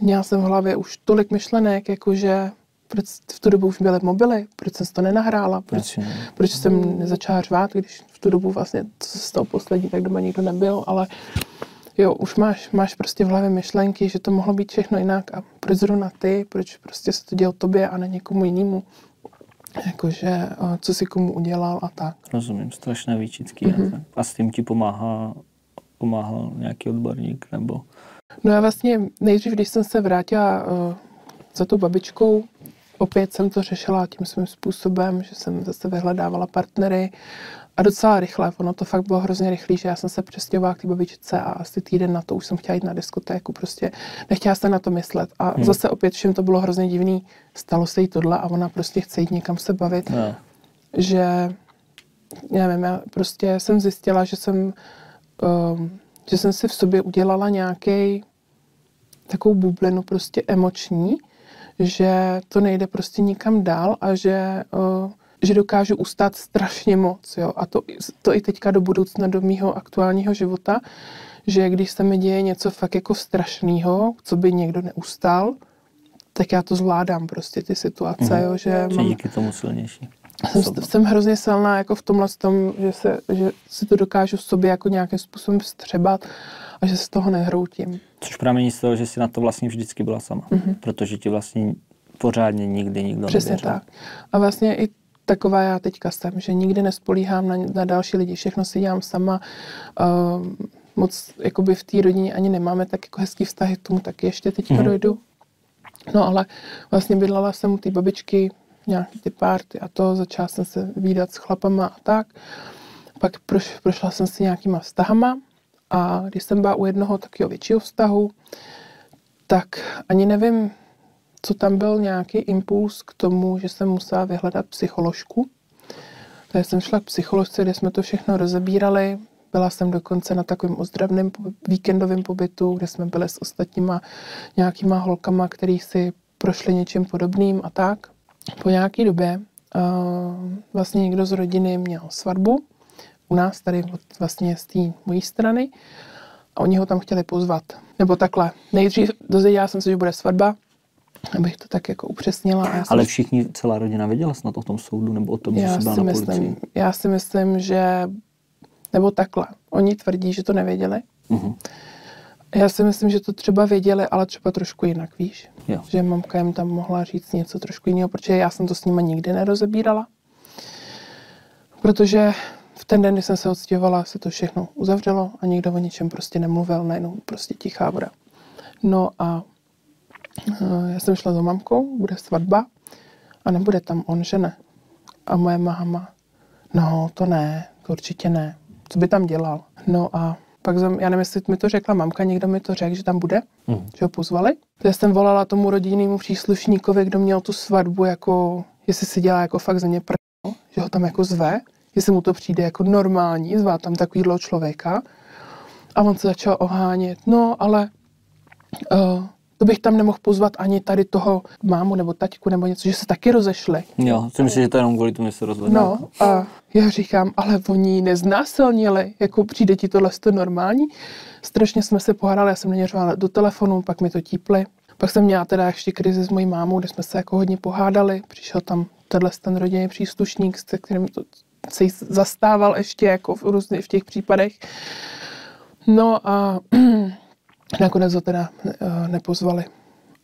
měla jsem v hlavě už tolik myšlenek, jakože proč v tu dobu už byly mobily, proč jsem to nenahrála, proč, Jasně. proč jsem nezačala řvát, když v tu dobu vlastně, co se stalo poslední, tak doma nikdo nebyl, ale jo, už máš, máš prostě v hlavě myšlenky, že to mohlo být všechno jinak a proč zrovna ty, proč prostě se to dělo tobě a ne někomu jinému, jakože co si komu udělal a tak. Rozumím, strašné výčitky. Mm-hmm. A s tím ti pomáhá, pomáhal nějaký odborník, nebo... No já vlastně nejdřív, když jsem se vrátila uh, za tou babičkou, opět jsem to řešila tím svým způsobem, že jsem zase vyhledávala partnery a docela rychle. Ono to fakt bylo hrozně rychlé, že já jsem se přestěhovala k té babičce a asi týden na to už jsem chtěla jít na diskotéku. Prostě nechtěla jsem na to myslet. A hmm. zase opět všem to bylo hrozně divný. Stalo se jí tohle a ona prostě chce jít někam se bavit. No. Že, nevím, já prostě jsem zjistila, že jsem, um, že jsem si v sobě udělala nějaký takovou bublinu prostě emoční, že to nejde prostě nikam dál a že, uh, že dokážu ustát strašně moc. Jo? A to, to i teďka do budoucna, do mýho aktuálního života, že když se mi děje něco fakt jako strašného, co by někdo neustál, tak já to zvládám prostě ty situace, mm-hmm. jo, že Že mám, díky tomu silnější. jsem, jsem hrozně silná jako v tomhle tom, že, se, že si to dokážu v sobě jako nějakým způsobem střebat a že se z toho nehroutím. Což pramení z toho, že jsi na to vlastně vždycky byla sama. Mm-hmm. Protože ti vlastně pořádně nikdy nikdo Přesně nevěřil. tak. A vlastně i taková já teďka jsem, že nikdy nespolíhám na, na další lidi, všechno si dělám sama. Uh, moc jakoby v té rodině ani nemáme tak jako hezký vztahy, k tomu taky ještě teďka Mhm. mm-hmm. dojdu. No ale vlastně bydlela jsem u té babičky, nějaký ty párty a to, začala jsem se výdat s chlapama a tak. Pak proš, prošla jsem si nějakýma vztahama a když jsem byla u jednoho takového většího vztahu, tak ani nevím, co tam byl nějaký impuls k tomu, že jsem musela vyhledat psycholožku. Takže jsem šla k psycholožce, kde jsme to všechno rozebírali. Byla jsem dokonce na takovém ozdravném víkendovém pobytu, kde jsme byli s ostatníma nějakýma holkama, který si prošli něčím podobným a tak. Po nějaké době uh, vlastně někdo z rodiny měl svatbu u nás, tady od, vlastně z té mojí strany a oni ho tam chtěli pozvat. Nebo takhle. Nejdřív dozvěděla jsem se, že bude svatba, abych to tak jako upřesnila. Já Ale všichni, celá rodina věděla snad o tom soudu nebo o tom, že já jsi byla si, na myslím, policii? já si myslím, že nebo takhle. Oni tvrdí, že to nevěděli. Mhm. Já si myslím, že to třeba věděli, ale třeba trošku jinak, víš? Jo. Že mamka jim tam mohla říct něco trošku jiného, protože já jsem to s nima nikdy nerozebírala. Protože v ten den, kdy jsem se odstěhovala, se to všechno uzavřelo a nikdo o ničem prostě nemluvil, najednou prostě tichá voda. No a já jsem šla za mamkou, bude svatba a nebude tam on, že ne? A moje máma, no to ne, to určitě ne. Co by tam dělal? No a pak jsem, já nevím, jestli mi to řekla mamka, někdo mi to řekl, že tam bude, Mhm. že ho pozvali. Takže jsem volala tomu rodinnému příslušníkovi, kdo měl tu svatbu, jako, jestli si dělá jako fakt ze mě prdel, že ho tam jako zve, jestli mu to přijde jako normální, zvá tam takovýhle člověka. A on se začal ohánět, no ale uh, to bych tam nemohl pozvat ani tady toho mámu nebo taťku nebo něco, že se taky rozešli. Jo, si myslím, že to je jenom kvůli tomu, že se rozhodl. No a já říkám, ale oni ji neznásilnili, jako přijde ti tohle to normální. Strašně jsme se pohádali, já jsem řvala do telefonu, pak mi to típli. Pak jsem měla teda ještě krizi s mojí mámou, kde jsme se jako hodně pohádali. Přišel tam tenhle ten rodinný příslušník, se kterým to se zastával ještě jako v různých v těch případech. No a nakonec ho teda eh, nepozvali.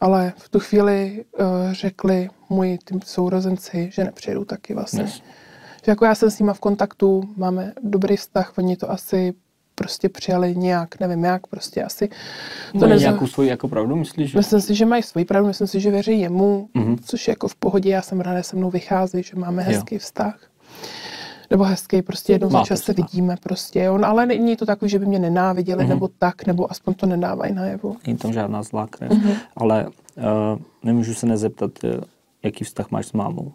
Ale v tu chvíli uh, řekli moji tím sourozenci, že nepřijedou taky vlastně. Yes. Že jako já jsem s nima v kontaktu, máme dobrý vztah, oni to asi prostě přijali nějak, nevím jak, prostě asi. To neza- nějakou svoji jako pravdu, myslíš? Že? Myslím si, že mají svoji pravdu, myslím si, že věří jemu, Mhm. mm-hmm. což je jako v pohodě, já jsem ráda, se mnou vychází, že máme hezký jo. vztah. Nebo hezký, prostě jednou za čas se vidíme prostě, on, ale není to takový, že by mě nenáviděli, Mhm. mm-hmm. nebo tak, nebo aspoň to nedávají najevo. Není tam žádná zlá krev. Mhm. Mm-hmm. Ale uh, nemůžu se nezeptat, uh, jaký vztah máš s mámou.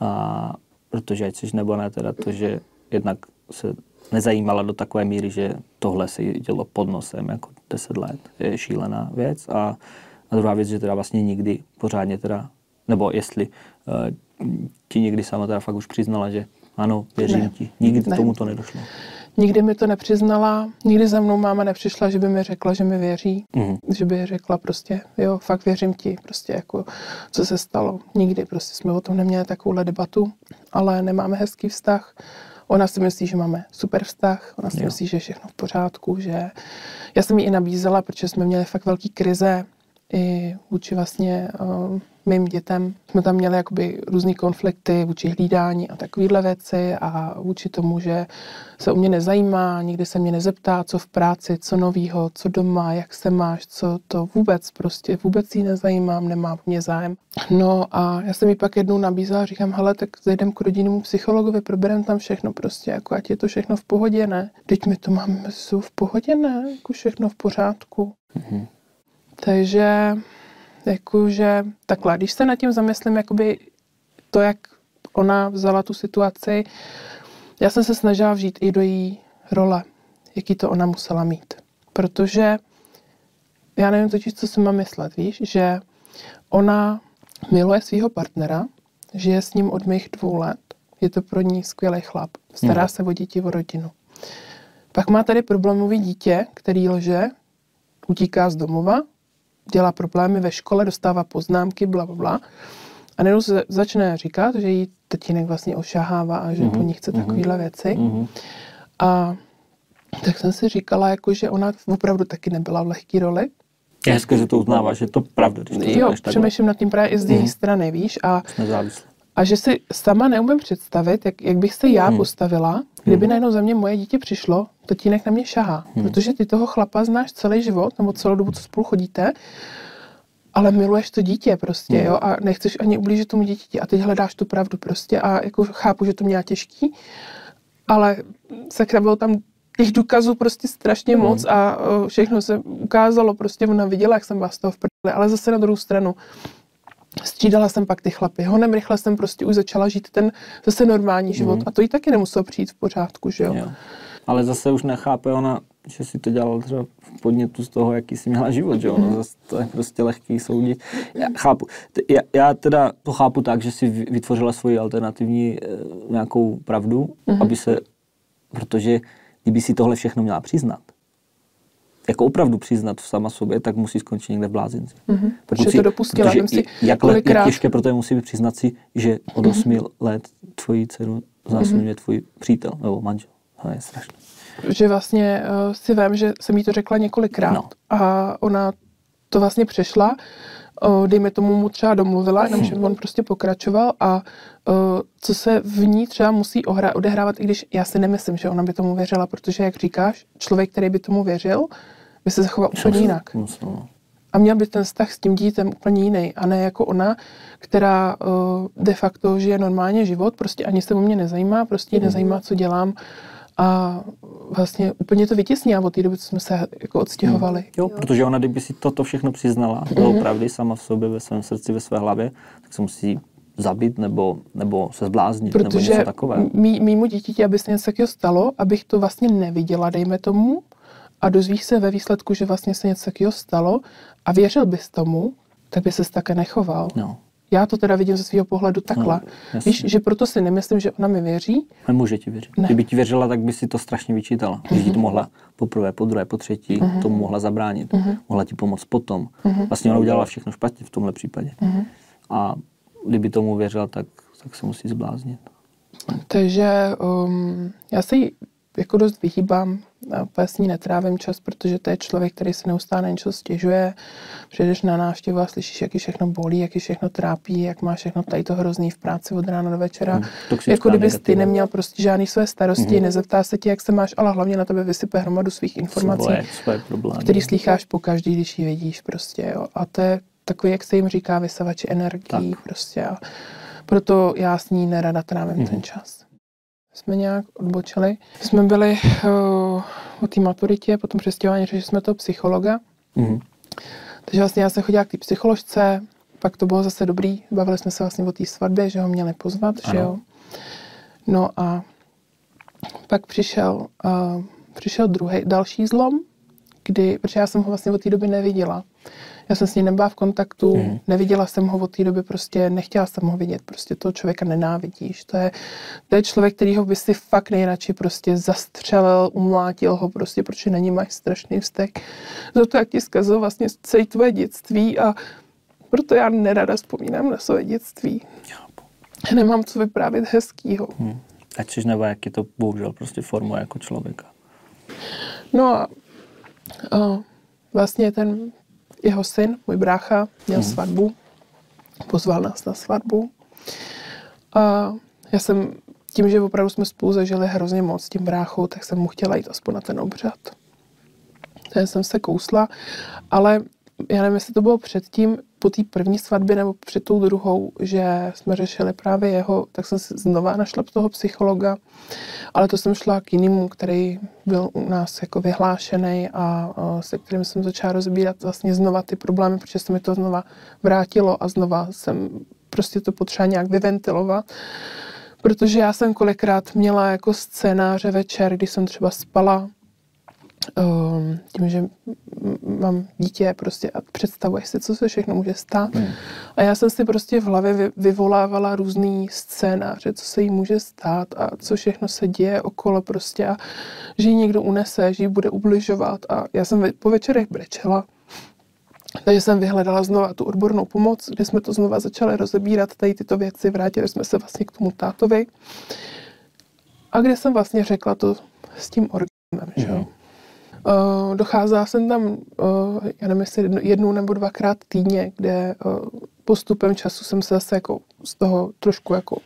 A, protože ať jsi nebo ne, teda to, že jednak se nezajímala do takové míry, že tohle se dělo pod nosem jako 10 let. Je šílená věc. A, a druhá věc, že teda vlastně nikdy pořádně teda, nebo jestli uh, ti někdy sama teda fakt už přiznala, že ano, věřím Ne. ti. Nikdy Ne. k tomu to nedošlo. Nikdy mi to nepřiznala, nikdy za mnou máma nepřišla, že by mi řekla, že mi věří, Mhm. že by řekla prostě, jo, fakt věřím ti, prostě jako, co se stalo. Nikdy, prostě jsme o tom neměli takovouhle debatu, ale nemáme hezký vztah. Ona si myslí, že máme super vztah, ona si Jo. myslí, že je všechno v pořádku, že já jsem jí i nabízela, protože jsme měli fakt velký krize i vůči vlastně uh, mým dětem. Jsme tam měli jakoby různý konflikty vůči hlídání a takovéhle věci a vůči tomu, že se o mě nezajímá, nikdy se mě nezeptá, co v práci, co novýho, co doma, jak se máš, co to vůbec prostě, vůbec jí nezajímám, nemá o mě zájem. No a já jsem jí pak jednou nabízela, říkám, hele, tak zajdem k rodinnému psychologovi, probereme tam všechno prostě, jako ať je to všechno v pohodě, ne? Teď my to máme, jsou v pohodě, ne? Jako všechno v pořádku. Mhm. Takže jakože takhle, když se nad tím zamyslím, jakoby to, jak ona vzala tu situaci, já jsem se snažila vžít i do její role, jaký to ona musela mít. Protože já nevím totiž, co si mám myslet, víš, že ona miluje svého partnera, žije s ním od mých dvou let, je to pro ní skvělý chlap, stará Mhm. se o děti, o rodinu. Pak má tady problémový dítě, který lže, utíká z domova, dělá problémy ve škole, dostává poznámky, bla, bla, bla. A najednou se začne říkat, že jí tatínek vlastně ošahává a že Mhm, po ní chce mhm. takovéhle věci. Mhm. A tak jsem si říkala, jako, že ona opravdu taky nebyla v lehké roli. Je hezké, že to uznáváš, že je to pravda, když to Jo, přemýšlím nad tím právě i z její Mhm. strany, víš. A, a že si sama neumím představit, jak, jak bych se já Mhm. postavila, kdyby Mhm. najednou za mě moje dítě přišlo, tatínek na mě šahá. Mhm. Protože ty toho chlapa znáš celý život, nebo celou dobu, co spolu chodíte, ale miluješ to dítě prostě, Mhm. jo, a nechceš ani ublížit tomu dítěti a teď hledáš tu pravdu prostě a jako chápu, že to měla těžký, ale sakra bylo tam těch důkazů prostě strašně Mhm. moc a všechno se ukázalo, prostě ona viděla, jak jsem z toho v ale zase na druhou stranu střídala jsem pak ty chlapy. Honem rychle jsem prostě už začala žít ten zase normální život Mhm. a to jí taky nemuselo přijít v pořádku, že jo. Jo. Ale zase už nechápe ona, že si to dělala třeba v podnětu z toho, jaký jsi měla život, že Mhm. ono zase to je prostě lehký soudit. Já chápu. Já, já teda to chápu tak, že si vy- vytvořila svoji alternativní eh, nějakou pravdu, Mhm. aby se, protože kdyby si tohle všechno měla přiznat, jako opravdu přiznat sama sobě, tak musí skončit někde v blázinci. Mhm. Pokud Že si- to dopustila, protože si, jak, kolikrát- jak těžké pro to musí být přiznat si, že od 8 let tvoji dceru znásilňuje tvůj přítel nebo manžel. To je strašné. že vlastně uh, si vím, že jsem jí to řekla několikrát No. a ona to vlastně přešla, uh, dejme tomu mu třeba domluvila, jenomže on prostě pokračoval a uh, co se v ní třeba musí ohra- odehrávat, i když já si nemyslím, že ona by tomu věřila, protože jak říkáš, člověk, který by tomu věřil, by se zachoval úplně jinak. Musel. A měl by ten vztah s tím dítem úplně jiný, a ne jako ona, která uh, de facto žije normálně život, prostě ani se o mě nezajímá, prostě ji nezajímá, co dělám a vlastně úplně to vytěsnila od té doby, co jsme se jako odstěhovali. Jo, protože ona, kdyby si toto všechno přiznala, Mhm. doopravdy sama v sobě, ve svém srdci, ve své hlavě, tak se musí zabít nebo, nebo se zbláznit, nebo Protože něco takového. mý, mýmu dítěti, aby se něco takového stalo, abych to vlastně neviděla, dejme tomu, a dozvíš se ve výsledku, že vlastně se něco takového stalo a věřil bys tomu, tak by ses také nechoval. No, Já to teda vidím ze svého pohledu takhle. No. Víš, že proto si nemyslím, že ona mi věří, nemůže ti věřit. Ne. Kdyby ti věřila, tak by si to strašně vyčítala. Když ti to mohla poprvé, po druhé, po třetí, tomu mohla zabránit. Mohla ti pomoct potom. Vlastně ona udělala všechno špatně v tomhle případě. A kdyby tomu věřila, tak, tak se musí zbláznit. Takže um, já se jí jako dost vyhýbám, úplně s ní netrávím čas, protože to je člověk, který se neustále na něco stěžuje. Přijdeš na návštěvu a slyšíš, jak ji všechno bolí, jak ji všechno trápí, jak má všechno tady to hrozný v práci od rána do večera. Hmm, jako kdybys ty neměl prostě žádný své starosti, Mhm. nezeptá se tě, jak se máš, ale hlavně na tebe vysype hromadu svých informací, Svoje, svoje problémy. který slýcháš po každý, když ji vidíš prostě, jo. A to je takový, jak se jim říká, vysavači energií Tak. prostě. A proto já s ní nerada trávím Mhm. ten čas. Jsme nějak odbočili. Jsme byli uh, o té maturitě, potom přestěhování, řešili jsme toho psychologa. Mhm. Takže vlastně já jsem chodila k té psycholožce, pak to bylo zase dobrý, bavili jsme se vlastně o té svatbě, že ho měli pozvat, Ano. že jo. No a pak přišel, uh, přišel druhý, další zlom, kdy, protože já jsem ho vlastně od té doby neviděla. Já jsem s ním nebyla v kontaktu, mm. neviděla jsem ho od té doby, prostě nechtěla jsem ho vidět, prostě toho člověka nenávidíš. To je, to je člověk, kterýho by si fakt nejradši prostě zastřelil, umlátil ho prostě, protože na ní máš strašný vztek. Za to, jak ti zkazil vlastně celé tvoje dětství a proto já nerada vzpomínám na své dětství. Nemám co vyprávět hezkýho. Hmm. Ať jsi nebo jak je to bohužel prostě formuje jako člověka. No a, a vlastně ten jeho syn, můj brácha, měl hmm. svatbu. Pozval nás na svatbu. A já jsem, tím, že opravdu jsme spolu zažili hrozně moc s tím bráchou, tak jsem mu chtěla jít aspoň na ten obřad. Ten jsem se kousla, ale já nevím, jestli to bylo předtím, po té první svatbě nebo před tou druhou, že jsme řešili právě jeho, tak jsem si znova našla toho psychologa, ale to jsem šla k jinému, který byl u nás jako vyhlášený a, a se kterým jsem začala rozbírat vlastně znova ty problémy, protože se mi to znova vrátilo a znova jsem prostě to potřeba nějak vyventilovat. Protože já jsem kolikrát měla jako scénáře večer, kdy jsem třeba spala tím, že mám dítě prostě a představuješ si, co se všechno může stát. Hmm. A já jsem si prostě v hlavě vyvolávala různý scénáře, co se jí může stát a co všechno se děje okolo prostě a že ji někdo unese, že ji bude ubližovat a já jsem po večerech brečela. Takže jsem vyhledala znova tu odbornou pomoc, kde jsme to znova začali rozebírat, tady tyto věci, vrátili jsme se vlastně k tomu tátovi. A kde jsem vlastně řekla to s tím orgánem, že jo. Uh, docházela jsem tam, uh, já nevím, jestli jednou nebo dvakrát týdně, kde uh, postupem času jsem se zase jako z toho trošku jako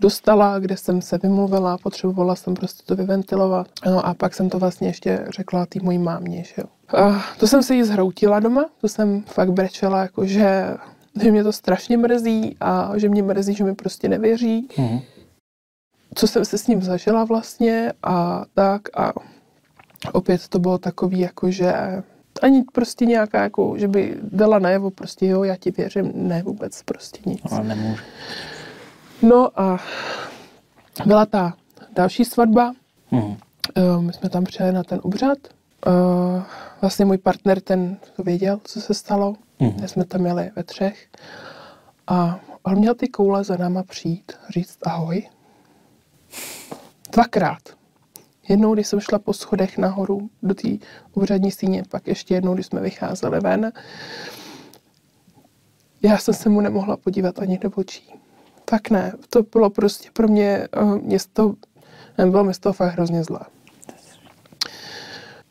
dostala, kde jsem se vymluvila, potřebovala jsem prostě to vyventilovat. No a pak jsem to vlastně ještě řekla té mojí mámě, že jo. Uh, to jsem se jí zhroutila doma, to jsem fakt brečela, jako že, že mě to strašně mrzí a že mě mrzí, že mi prostě nevěří. Mm-hmm. Co jsem se s ním zažila vlastně a tak a opět to bylo takový, jako že ani prostě nějaká, jako, že by dala najevo prostě, jo, já ti věřím, ne vůbec prostě nic. Ale nemůže. No a byla ta další svatba, hmm. my jsme tam přijeli na ten obřad, eh, vlastně můj partner ten to věděl, co se stalo, hmm. jsme tam jeli ve třech a on měl ty koule za náma přijít, říct ahoj. Dvakrát. Jednou, když jsem šla po schodech nahoru do té úřadní síně, pak ještě jednou, když jsme vycházeli ven, já jsem se mu nemohla podívat ani do očí. Tak ne, to bylo prostě pro mě, uh, mě z toho, bylo mi z toho fakt hrozně zlé.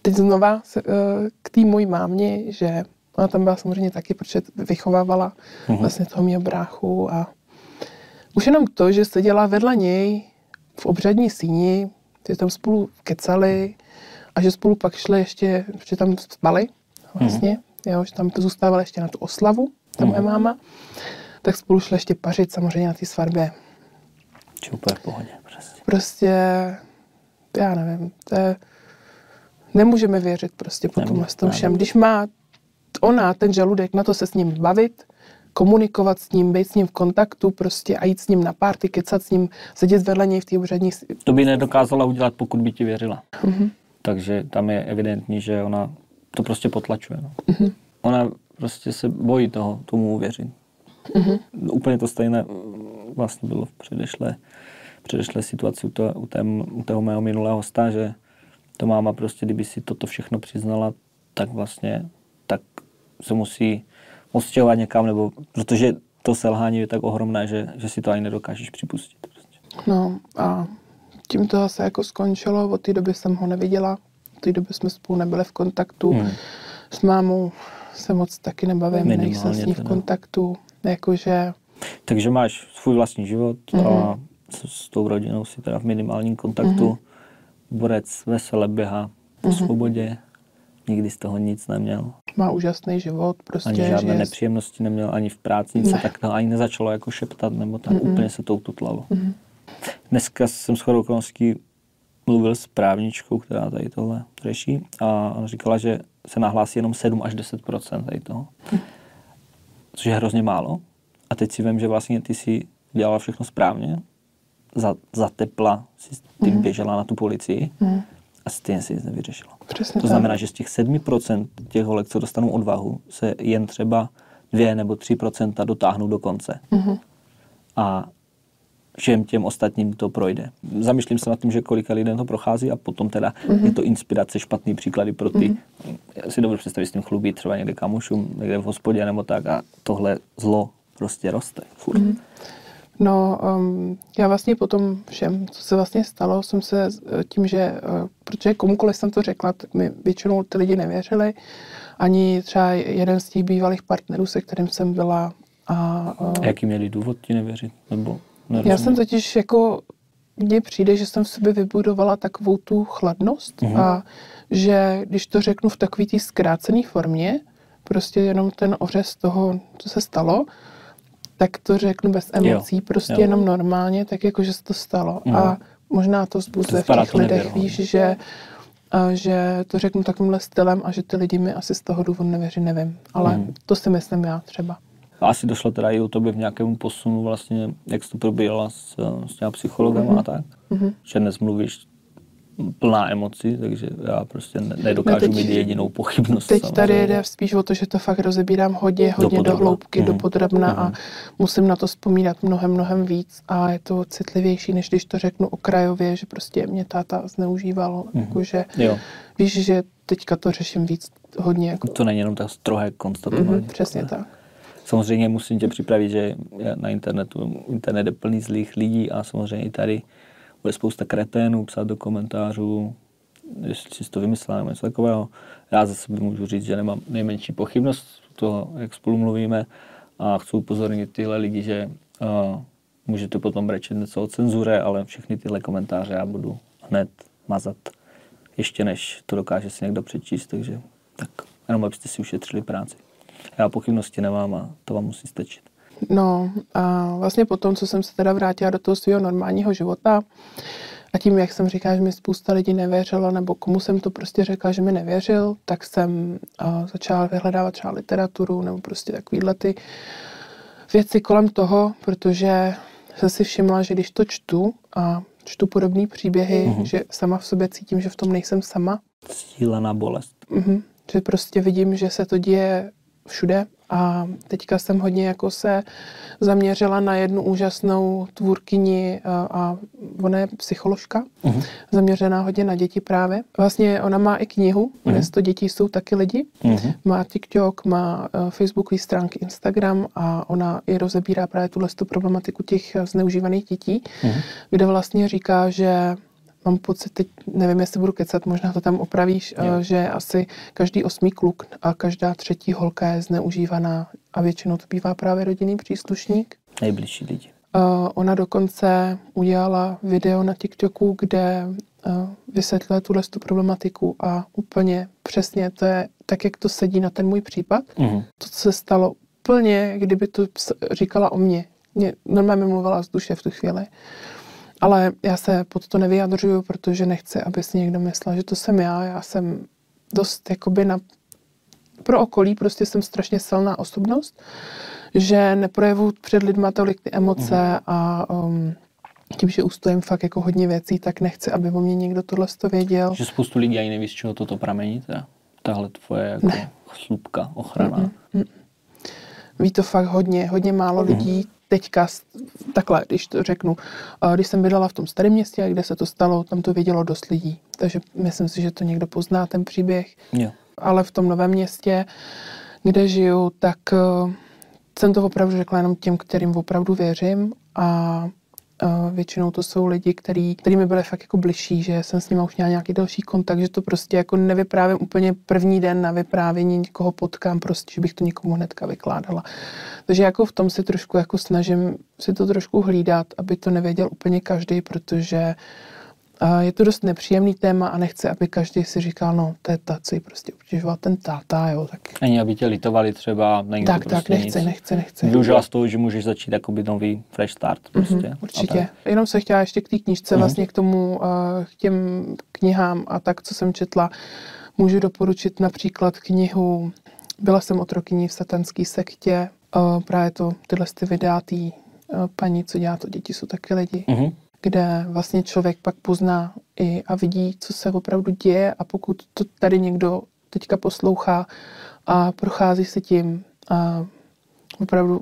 Teď znova se, uh, k té mojí mámě, že ona tam byla samozřejmě taky, protože vychovávala uh-huh. vlastně toho mě bráchu a už jenom to, že seděla vedle něj v obřadní síni, že tam spolu kecali a že spolu pak šli ještě, že tam spali vlastně, mm. jo, že tam to zůstávali ještě na tu oslavu, ta moje mm. máma, tak spolu šli ještě pařit samozřejmě na té svatbě. Super v pohodě, prostě. Prostě, já nevím, to je, nemůžeme věřit prostě po tomhle tom všem. Když má ona ten žaludek na to se s ním bavit, komunikovat s ním, být s ním v kontaktu prostě a jít s ním na párty, kecat s ním, sedět vedle něj v té úřadní... To by nedokázala udělat, pokud by ti věřila. Mm-hmm. Takže tam je evidentní, že ona to prostě potlačuje. No. Mm-hmm. Ona prostě se bojí toho, tomu uvěřit. Mm-hmm. Úplně to stejné vlastně bylo v předešlé, předešlé situaci u, to, u, tém, u toho mého minulého hosta, že to máma prostě, kdyby si toto všechno přiznala, tak vlastně tak se musí odstěhovat někam, nebo protože to selhání je tak ohromné, že, že si to ani nedokážeš připustit. Prostě. No a tím to zase jako skončilo, od té doby jsem ho neviděla, od té doby jsme spolu nebyli v kontaktu, hmm. s mámou se moc taky nebavím, nejsem s ní v kontaktu, jakože... Takže máš svůj vlastní život mm-hmm. a mhm. s, s tou rodinou si teda v minimálním kontaktu, mm-hmm. borec vesele běhá po mm-hmm. svobodě, nikdy z toho nic neměl. Má úžasný život, prostě. Ani žádné nepříjemnosti neměl, ani v práci, nic ne. se tak ani nezačalo jako šeptat, nebo tak mm-hmm. úplně se to ututlalo. Mm-hmm. Dneska jsem s okolností mluvil s právničkou, která tady tohle řeší a ona říkala, že se nahlásí jenom 7 až 10% tady toho. Mm. Což je hrozně málo. A teď si vím, že vlastně ty si dělala všechno správně, za, za tepla si tím mm. běžela na tu policii. Mm a stejně se nic nevyřešilo. Přesně To tak. znamená, že z těch 7% těch holek, co dostanou odvahu, se jen třeba 2 nebo 3% dotáhnou do konce. Mhm. A všem těm ostatním to projde. Zamýšlím se nad tím, že kolika lidem to prochází a potom teda Mhm. je to inspirace, špatný příklady pro ty. Já si dovedu představit s tím chlubit třeba někde kamušům, někde v hospodě nebo tak a tohle zlo prostě roste furt. Mhm. No, um, já vlastně po tom všem, co se vlastně stalo, jsem se eh, tím, že, uh, protože komukoliv jsem to řekla, tak mi většinou ty lidi nevěřili. Ani třeba jeden z těch bývalých partnerů, se kterým jsem byla. A, uh, A jaký měli důvod ti nevěřit? Nebo já nerozumět? jsem totiž jako, mně přijde, že jsem v sobě vybudovala takovou tu chladnost Mhm. a že když to řeknu v takové té zkrácené formě, prostě jenom ten ořez toho, co se stalo, tak to řeknu bez emocí, jo. prostě jo. jenom normálně, tak jako, že se to stalo. Mhm. A možná to To zbuzuje v těch lidech, nevěrohodně. víš, že, a že to řeknu takovýmhle stylem a že ty lidi mi asi z toho důvodu nevěří, nevím. Ale Mhm. to si myslím já třeba. A asi došlo teda i u tobě v nějakému posunu vlastně, jak jsi to probírala s, s těma psychologem Mhm. a tak. Že dnes mluvíš plná emocí, takže já prostě ne- nedokážu teď- mít jedinou pochybnost. Teď samozřejmě. tady jde spíš o to, že to fakt rozebírám hodně, hodně do, podrobna. hloubky, Mhm. do podrobna a Mhm. musím na to vzpomínat mnohem, mnohem víc a je to citlivější, než když to řeknu okrajově, že prostě mě táta zneužíval, Mhm. jakože Jo, víš, že teďka to řeším víc hodně jako to není jenom tak strohé konstatování. Mhm, přesně tak. Samozřejmě musím tě připravit, že na internetu, internet je plný zlých lidí a samozřejmě i tady bude spousta kreténů psát do komentářů, jestli jsi to vymyslel něco takového. Já za sebe můžu říct, že nemám nejmenší pochybnost toho, jak spolu mluvíme a chci upozornit tyhle lidi, že uh, můžete potom brečet něco o cenzuře, ale všechny tyhle komentáře já budu hned mazat, ještě než to dokáže si někdo přečíst, takže tak jenom abyste si ušetřili práci. Já pochybnosti nemám a to vám musí stačit. No a vlastně po tom, co jsem se teda vrátila do toho svého normálního života a tím, jak jsem říkala, že mi spousta lidí nevěřilo, nebo komu jsem to prostě řekla, že mi nevěřil, tak jsem uh, začala vyhledávat třeba literaturu nebo prostě takovýhle ty věci kolem toho, protože jsem si všimla, že když to čtu a čtu podobné příběhy, Mhm. že sama v sobě cítím, že v tom nejsem sama, Stílená bolest. Mhm. Že prostě vidím, že se to děje všude a teďka jsem hodně jako se zaměřila na jednu úžasnou tvůrkyni a, a ona je psycholožka, Mhm. zaměřená hodně na děti právě. Vlastně ona má i knihu, Mhm. dnes to děti jsou taky lidi. Mhm. Má TikTok, má uh, Facebookové stránky, Instagram a ona i rozebírá právě tuhle tu problematiku těch eh, zneužívaných dětí, Mhm. kde vlastně říká, že mám pocit, teď nevím, jestli budu kecat, možná to tam opravíš, Jo. eh, že asi každý osmý kluk a každá třetí holka je zneužívaná a většinou to bývá právě rodinný příslušník. Nejbližší lidi. Uh, ona dokonce udělala video na TikToku, kde uh, vysvětluje tuhle tu problematiku a úplně přesně to je tak, jak to sedí na ten můj případ. Mhm. To, co se stalo úplně, kdyby to říkala o mně. Mě normálně mluvila z duše v tu chvíli. Ale já se pod to nevyjadřuju, protože nechci, aby si někdo myslel, že to jsem já. Já jsem dost jakoby na pro okolí prostě jsem strašně silná osobnost, že neprojevu před lidma tolik ty emoce Mhm. a um, tím, že ustojím fakt jako hodně věcí, tak nechci, aby o mě někdo tohle to věděl. Že spoustu lidí ani neví, z čeho toto pramení, teda. Tahle tvoje jako slupka, ochrana. Mhm. Ví to fakt hodně, hodně málo Mhm. lidí. Teďka, takhle, když to řeknu, když jsem bydlela v tom starém městě, kde se to stalo, tam to vědělo dost lidí. Takže myslím si, že to někdo pozná, ten příběh. Jo. ale v tom novém městě, kde žiju, tak eh, jsem to opravdu řekla jenom těm, kterým opravdu věřím a většinou to jsou lidi, který, který mi byli fakt jako bližší, že jsem s nimi už měla nějaký další kontakt, že to prostě jako nevyprávím úplně první den na vyprávění, někoho potkám, prostě, že bych to někomu hnedka vykládala. Takže jako v tom si trošku jako snažím si to trošku hlídat, aby to nevěděl úplně každý, protože a je to dost nepříjemný téma a nechci, aby každý si říkal, no to je jí prostě obtěžoval ten táta, jo, tak Ani aby tě litovali třeba, není tak, to tak, prostě nechci, nic. nechci, nechci. Využila z toho, že můžeš začít jakoby nový fresh start. Prostě. Mhm, A určitě. tak. Jenom se chtěla ještě k té knížce, Mhm. vlastně k tomu, uh, k těm knihám a tak, co jsem četla, můžu doporučit například knihu Byla jsem otrokyní v satanské sektě, uh, právě to, tyhle ty videa tý uh, paní, co dělá to, děti jsou taky lidi, Mhm. Kde vlastně člověk pak pozná i, a vidí, co se opravdu děje a pokud to tady někdo teďka poslouchá a prochází se tím a opravdu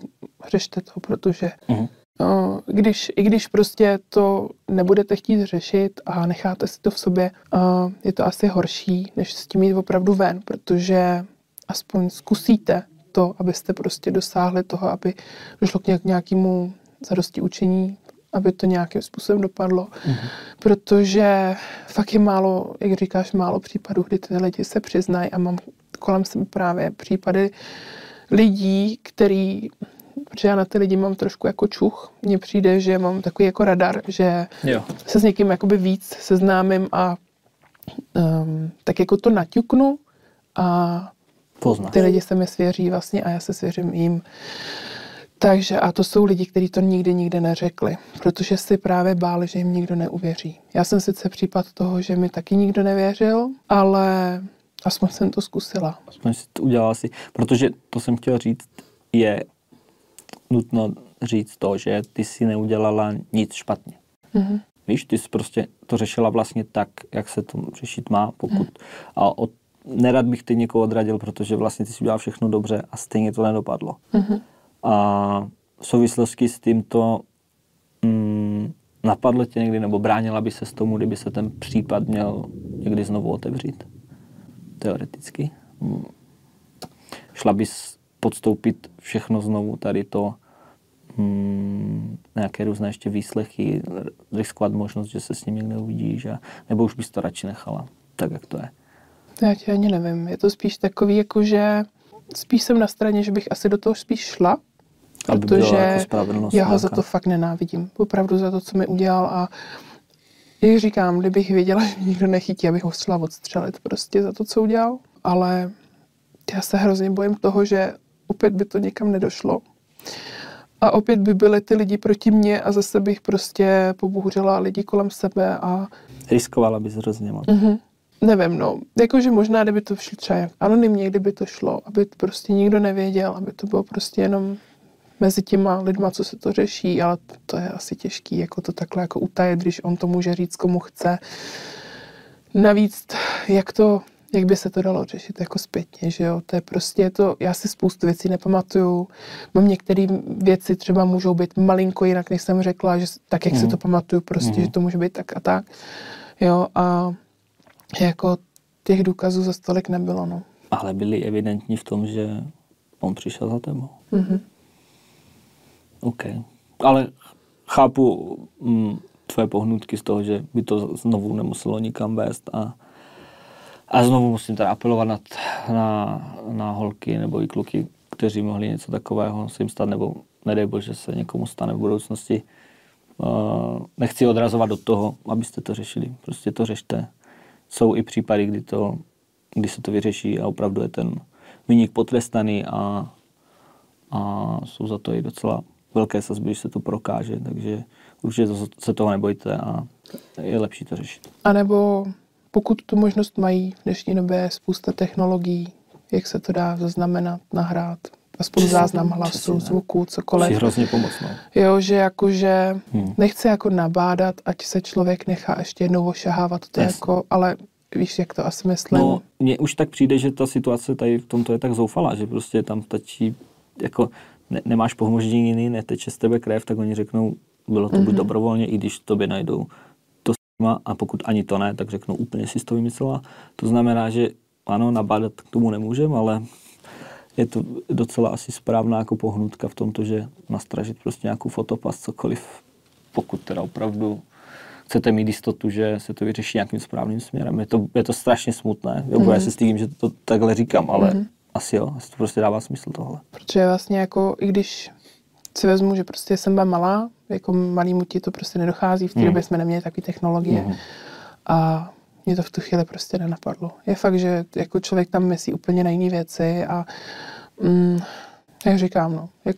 řešte to, protože uh-huh. no, když, i když prostě to nebudete chtít řešit a necháte si to v sobě, uh, je to asi horší, než s tím jít opravdu ven, protože aspoň zkusíte to, abyste prostě dosáhli toho, aby došlo k nějakému zadosti učení, aby to nějakým způsobem dopadlo. Mm-hmm. Protože fakt je málo, jak říkáš, málo případů, kdy ty lidi se přiznají a mám kolem sebe právě případy lidí, který protože já na ty lidi mám trošku jako čuch. Mně přijde, že mám takový jako radar, že jo. se s někým jakoby víc seznámím a um, tak jako to naťuknu a Poznáš. ty lidi se mi svěří vlastně a já se svěřím jim. Takže a to jsou lidi, kteří to nikdy nikde neřekli, protože si právě báli, že jim nikdo neuvěří. Já jsem sice případ toho, že mi taky nikdo nevěřil, ale aspoň jsem to zkusila. Aspoň si to udělala si, protože to jsem chtěla říct, je nutno říct to, že ty si neudělala nic špatně. Mm-hmm. Víš, ty jsi prostě to řešila vlastně tak, jak se to řešit má, pokud mm. a od, nerad bych ty někoho odradil, protože vlastně ty si udělala všechno dobře a stejně to nedopadlo. Mm-hmm. A v souvislosti s tímto mm, napadlo tě někdy, nebo bránila by se s tomu, kdyby se ten případ měl někdy znovu otevřít? Teoreticky. Mm. Šla bys podstoupit všechno znovu, tady to, mm, nějaké různé ještě výslechy, riskovat možnost, že se s ním někde uvidíš, a, nebo už bys to radši nechala, tak jak to je? Já ti ani nevím. Je to spíš takový, jako že spíš jsem na straně, že bych asi do toho spíš šla, protože jako já ho za to fakt nenávidím. Opravdu za to, co mi udělal a jak říkám, kdybych věděla, že nikdo nechytí, abych ho chtěla odstřelit prostě za to, co udělal. Ale já se hrozně bojím toho, že opět by to někam nedošlo. A opět by byly ty lidi proti mně a zase bych prostě pobouřila lidi kolem sebe a... Riskovala bys hrozně moc. Mm-hmm. Nevím, no. Jakože možná, kdyby to šlo třeba anonymně, kdyby to šlo, aby prostě nikdo nevěděl, aby to bylo prostě jenom mezi těma lidma, co se to řeší, ale to je asi těžký, jako to takhle jako utajet, když on to může říct, komu chce. Navíc, jak to, jak by se to dalo řešit jako zpětně, že jo, to je prostě to, já si spoustu věcí nepamatuju, mám některé věci třeba můžou být malinko jinak, než jsem řekla, že tak, jak mm. si mhm. to pamatuju, prostě, mm. že to může být tak a tak, jo, a jako těch důkazů za stolik nebylo, no. Ale byly evidentní v tom, že on přišel za tebou. Mm-hmm. OK. Ale chápu mm, tvoje pohnutky z toho, že by to znovu nemuselo nikam vést a, a znovu musím teda apelovat na, na, na holky nebo i kluky, kteří mohli něco takového se jim stát, nebo nedej bože se někomu stane v budoucnosti. Uh, nechci odrazovat do toho, abyste to řešili. Prostě to řešte. Jsou i případy, kdy, to, kdy se to vyřeší a opravdu je ten vyník potrestaný a, a jsou za to i docela velké sazby, když se to prokáže, takže určitě se toho nebojte a je lepší to řešit. A nebo pokud tu možnost mají v dnešní době spousta technologií, jak se to dá zaznamenat, nahrát, aspoň Přesně, záznam hlasu, Přesně, zvuku, cokoliv. hrozně pomocno. Jo, že jakože hmm. nechce jako nabádat, ať se člověk nechá ještě jednou ošahávat, to yes. jako, ale víš, jak to asi myslím. No, mně už tak přijde, že ta situace tady v tomto je tak zoufalá, že prostě tam stačí jako ne, nemáš jiný, neteče z tebe krev, tak oni řeknou, bylo to mm-hmm. buď mhm. dobrovolně, i když tobě najdou to s a pokud ani to ne, tak řeknou úplně si to vymyslela. To znamená, že ano, nabádat k tomu nemůžem, ale je to docela asi správná jako pohnutka v tomto, že nastražit prostě nějakou fotopas, cokoliv, pokud teda opravdu chcete mít jistotu, že se to vyřeší nějakým správným směrem. Je to, je to strašně smutné. Mm-hmm. Já se stydím, že to takhle říkám, ale mm-hmm asi jo, asi to prostě dává smysl tohle. Protože vlastně jako, i když si vezmu, že prostě jsem byla malá, jako malýmu ti to prostě nedochází, v té mm. době jsme neměli takové technologie mm. a mě to v tu chvíli prostě nenapadlo. Je fakt, že jako člověk tam myslí úplně na jiné věci a mm, jak říkám, no, jak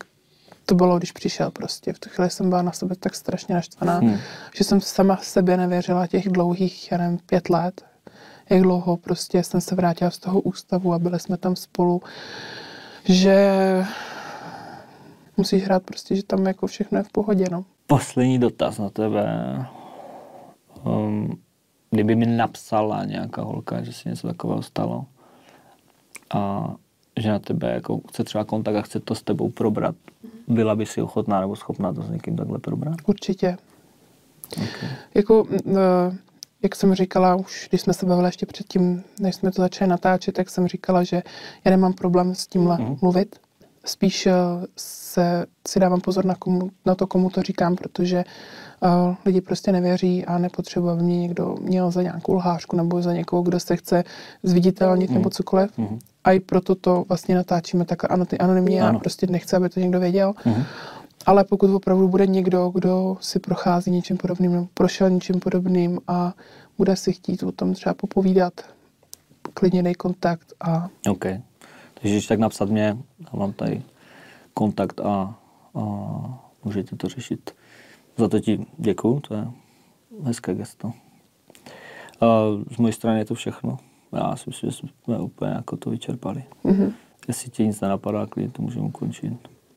to bylo, když přišel prostě. V tu chvíli jsem byla na sebe tak strašně naštvaná, mm. že jsem sama sebe nevěřila těch dlouhých, já nevím, pět let, jak dlouho prostě jsem se vrátila z toho ústavu a byli jsme tam spolu, že musíš hrát prostě, že tam jako všechno je v pohodě, no. Poslední dotaz na tebe. Um, kdyby mi napsala nějaká holka, že se něco takového stalo a že na tebe jako chce třeba kontakt a chce to s tebou probrat, byla by si ochotná nebo schopná to s někým takhle probrat? Určitě. Okay. Jako, uh, jak jsem říkala, už když jsme se bavili ještě předtím, než jsme to začali natáčet, tak jsem říkala, že já nemám problém s tímhle mm. mluvit. Spíš uh, se, si dávám pozor na, komu, na to, komu to říkám, protože uh, lidi prostě nevěří a nepotřebuje, aby mě někdo měl za nějakou lhářku nebo za někoho, kdo se chce zviditelnit mm. nebo cokoliv. Mm. A i proto to vlastně natáčíme tak anonymně a prostě nechci, aby to někdo věděl. Mm. Ale pokud opravdu bude někdo, kdo si prochází něčím podobným nebo prošel něčím podobným a bude si chtít o tom třeba popovídat, klidně dej kontakt a... OK. Takže když tak napsat mě, já mám tady kontakt a, a můžete to řešit. Za to ti děkuju, to je hezké gesto. A z mojej strany je to všechno. Já si myslím, že jsme úplně jako to vyčerpali. Mm-hmm. Jestli ti nic nenapadá, klidně to můžeme ukončit.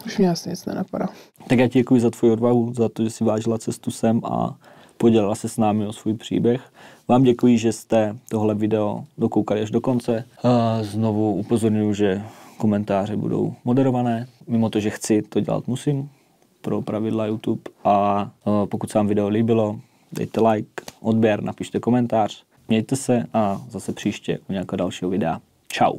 Už mě asi nic nenapadá. Tak já ti děkuji za tvoji odvahu, za to, že si vážila cestu sem a podělila se s námi o svůj příběh. Vám děkuji, že jste tohle video dokoukali až do konce. A znovu upozorňuji, že komentáře budou moderované. Mimo to, že chci, to dělat musím pro pravidla YouTube. A pokud se vám video líbilo, dejte like, odběr, napište komentář. Mějte se a zase příště u nějakého dalšího videa. Ciao.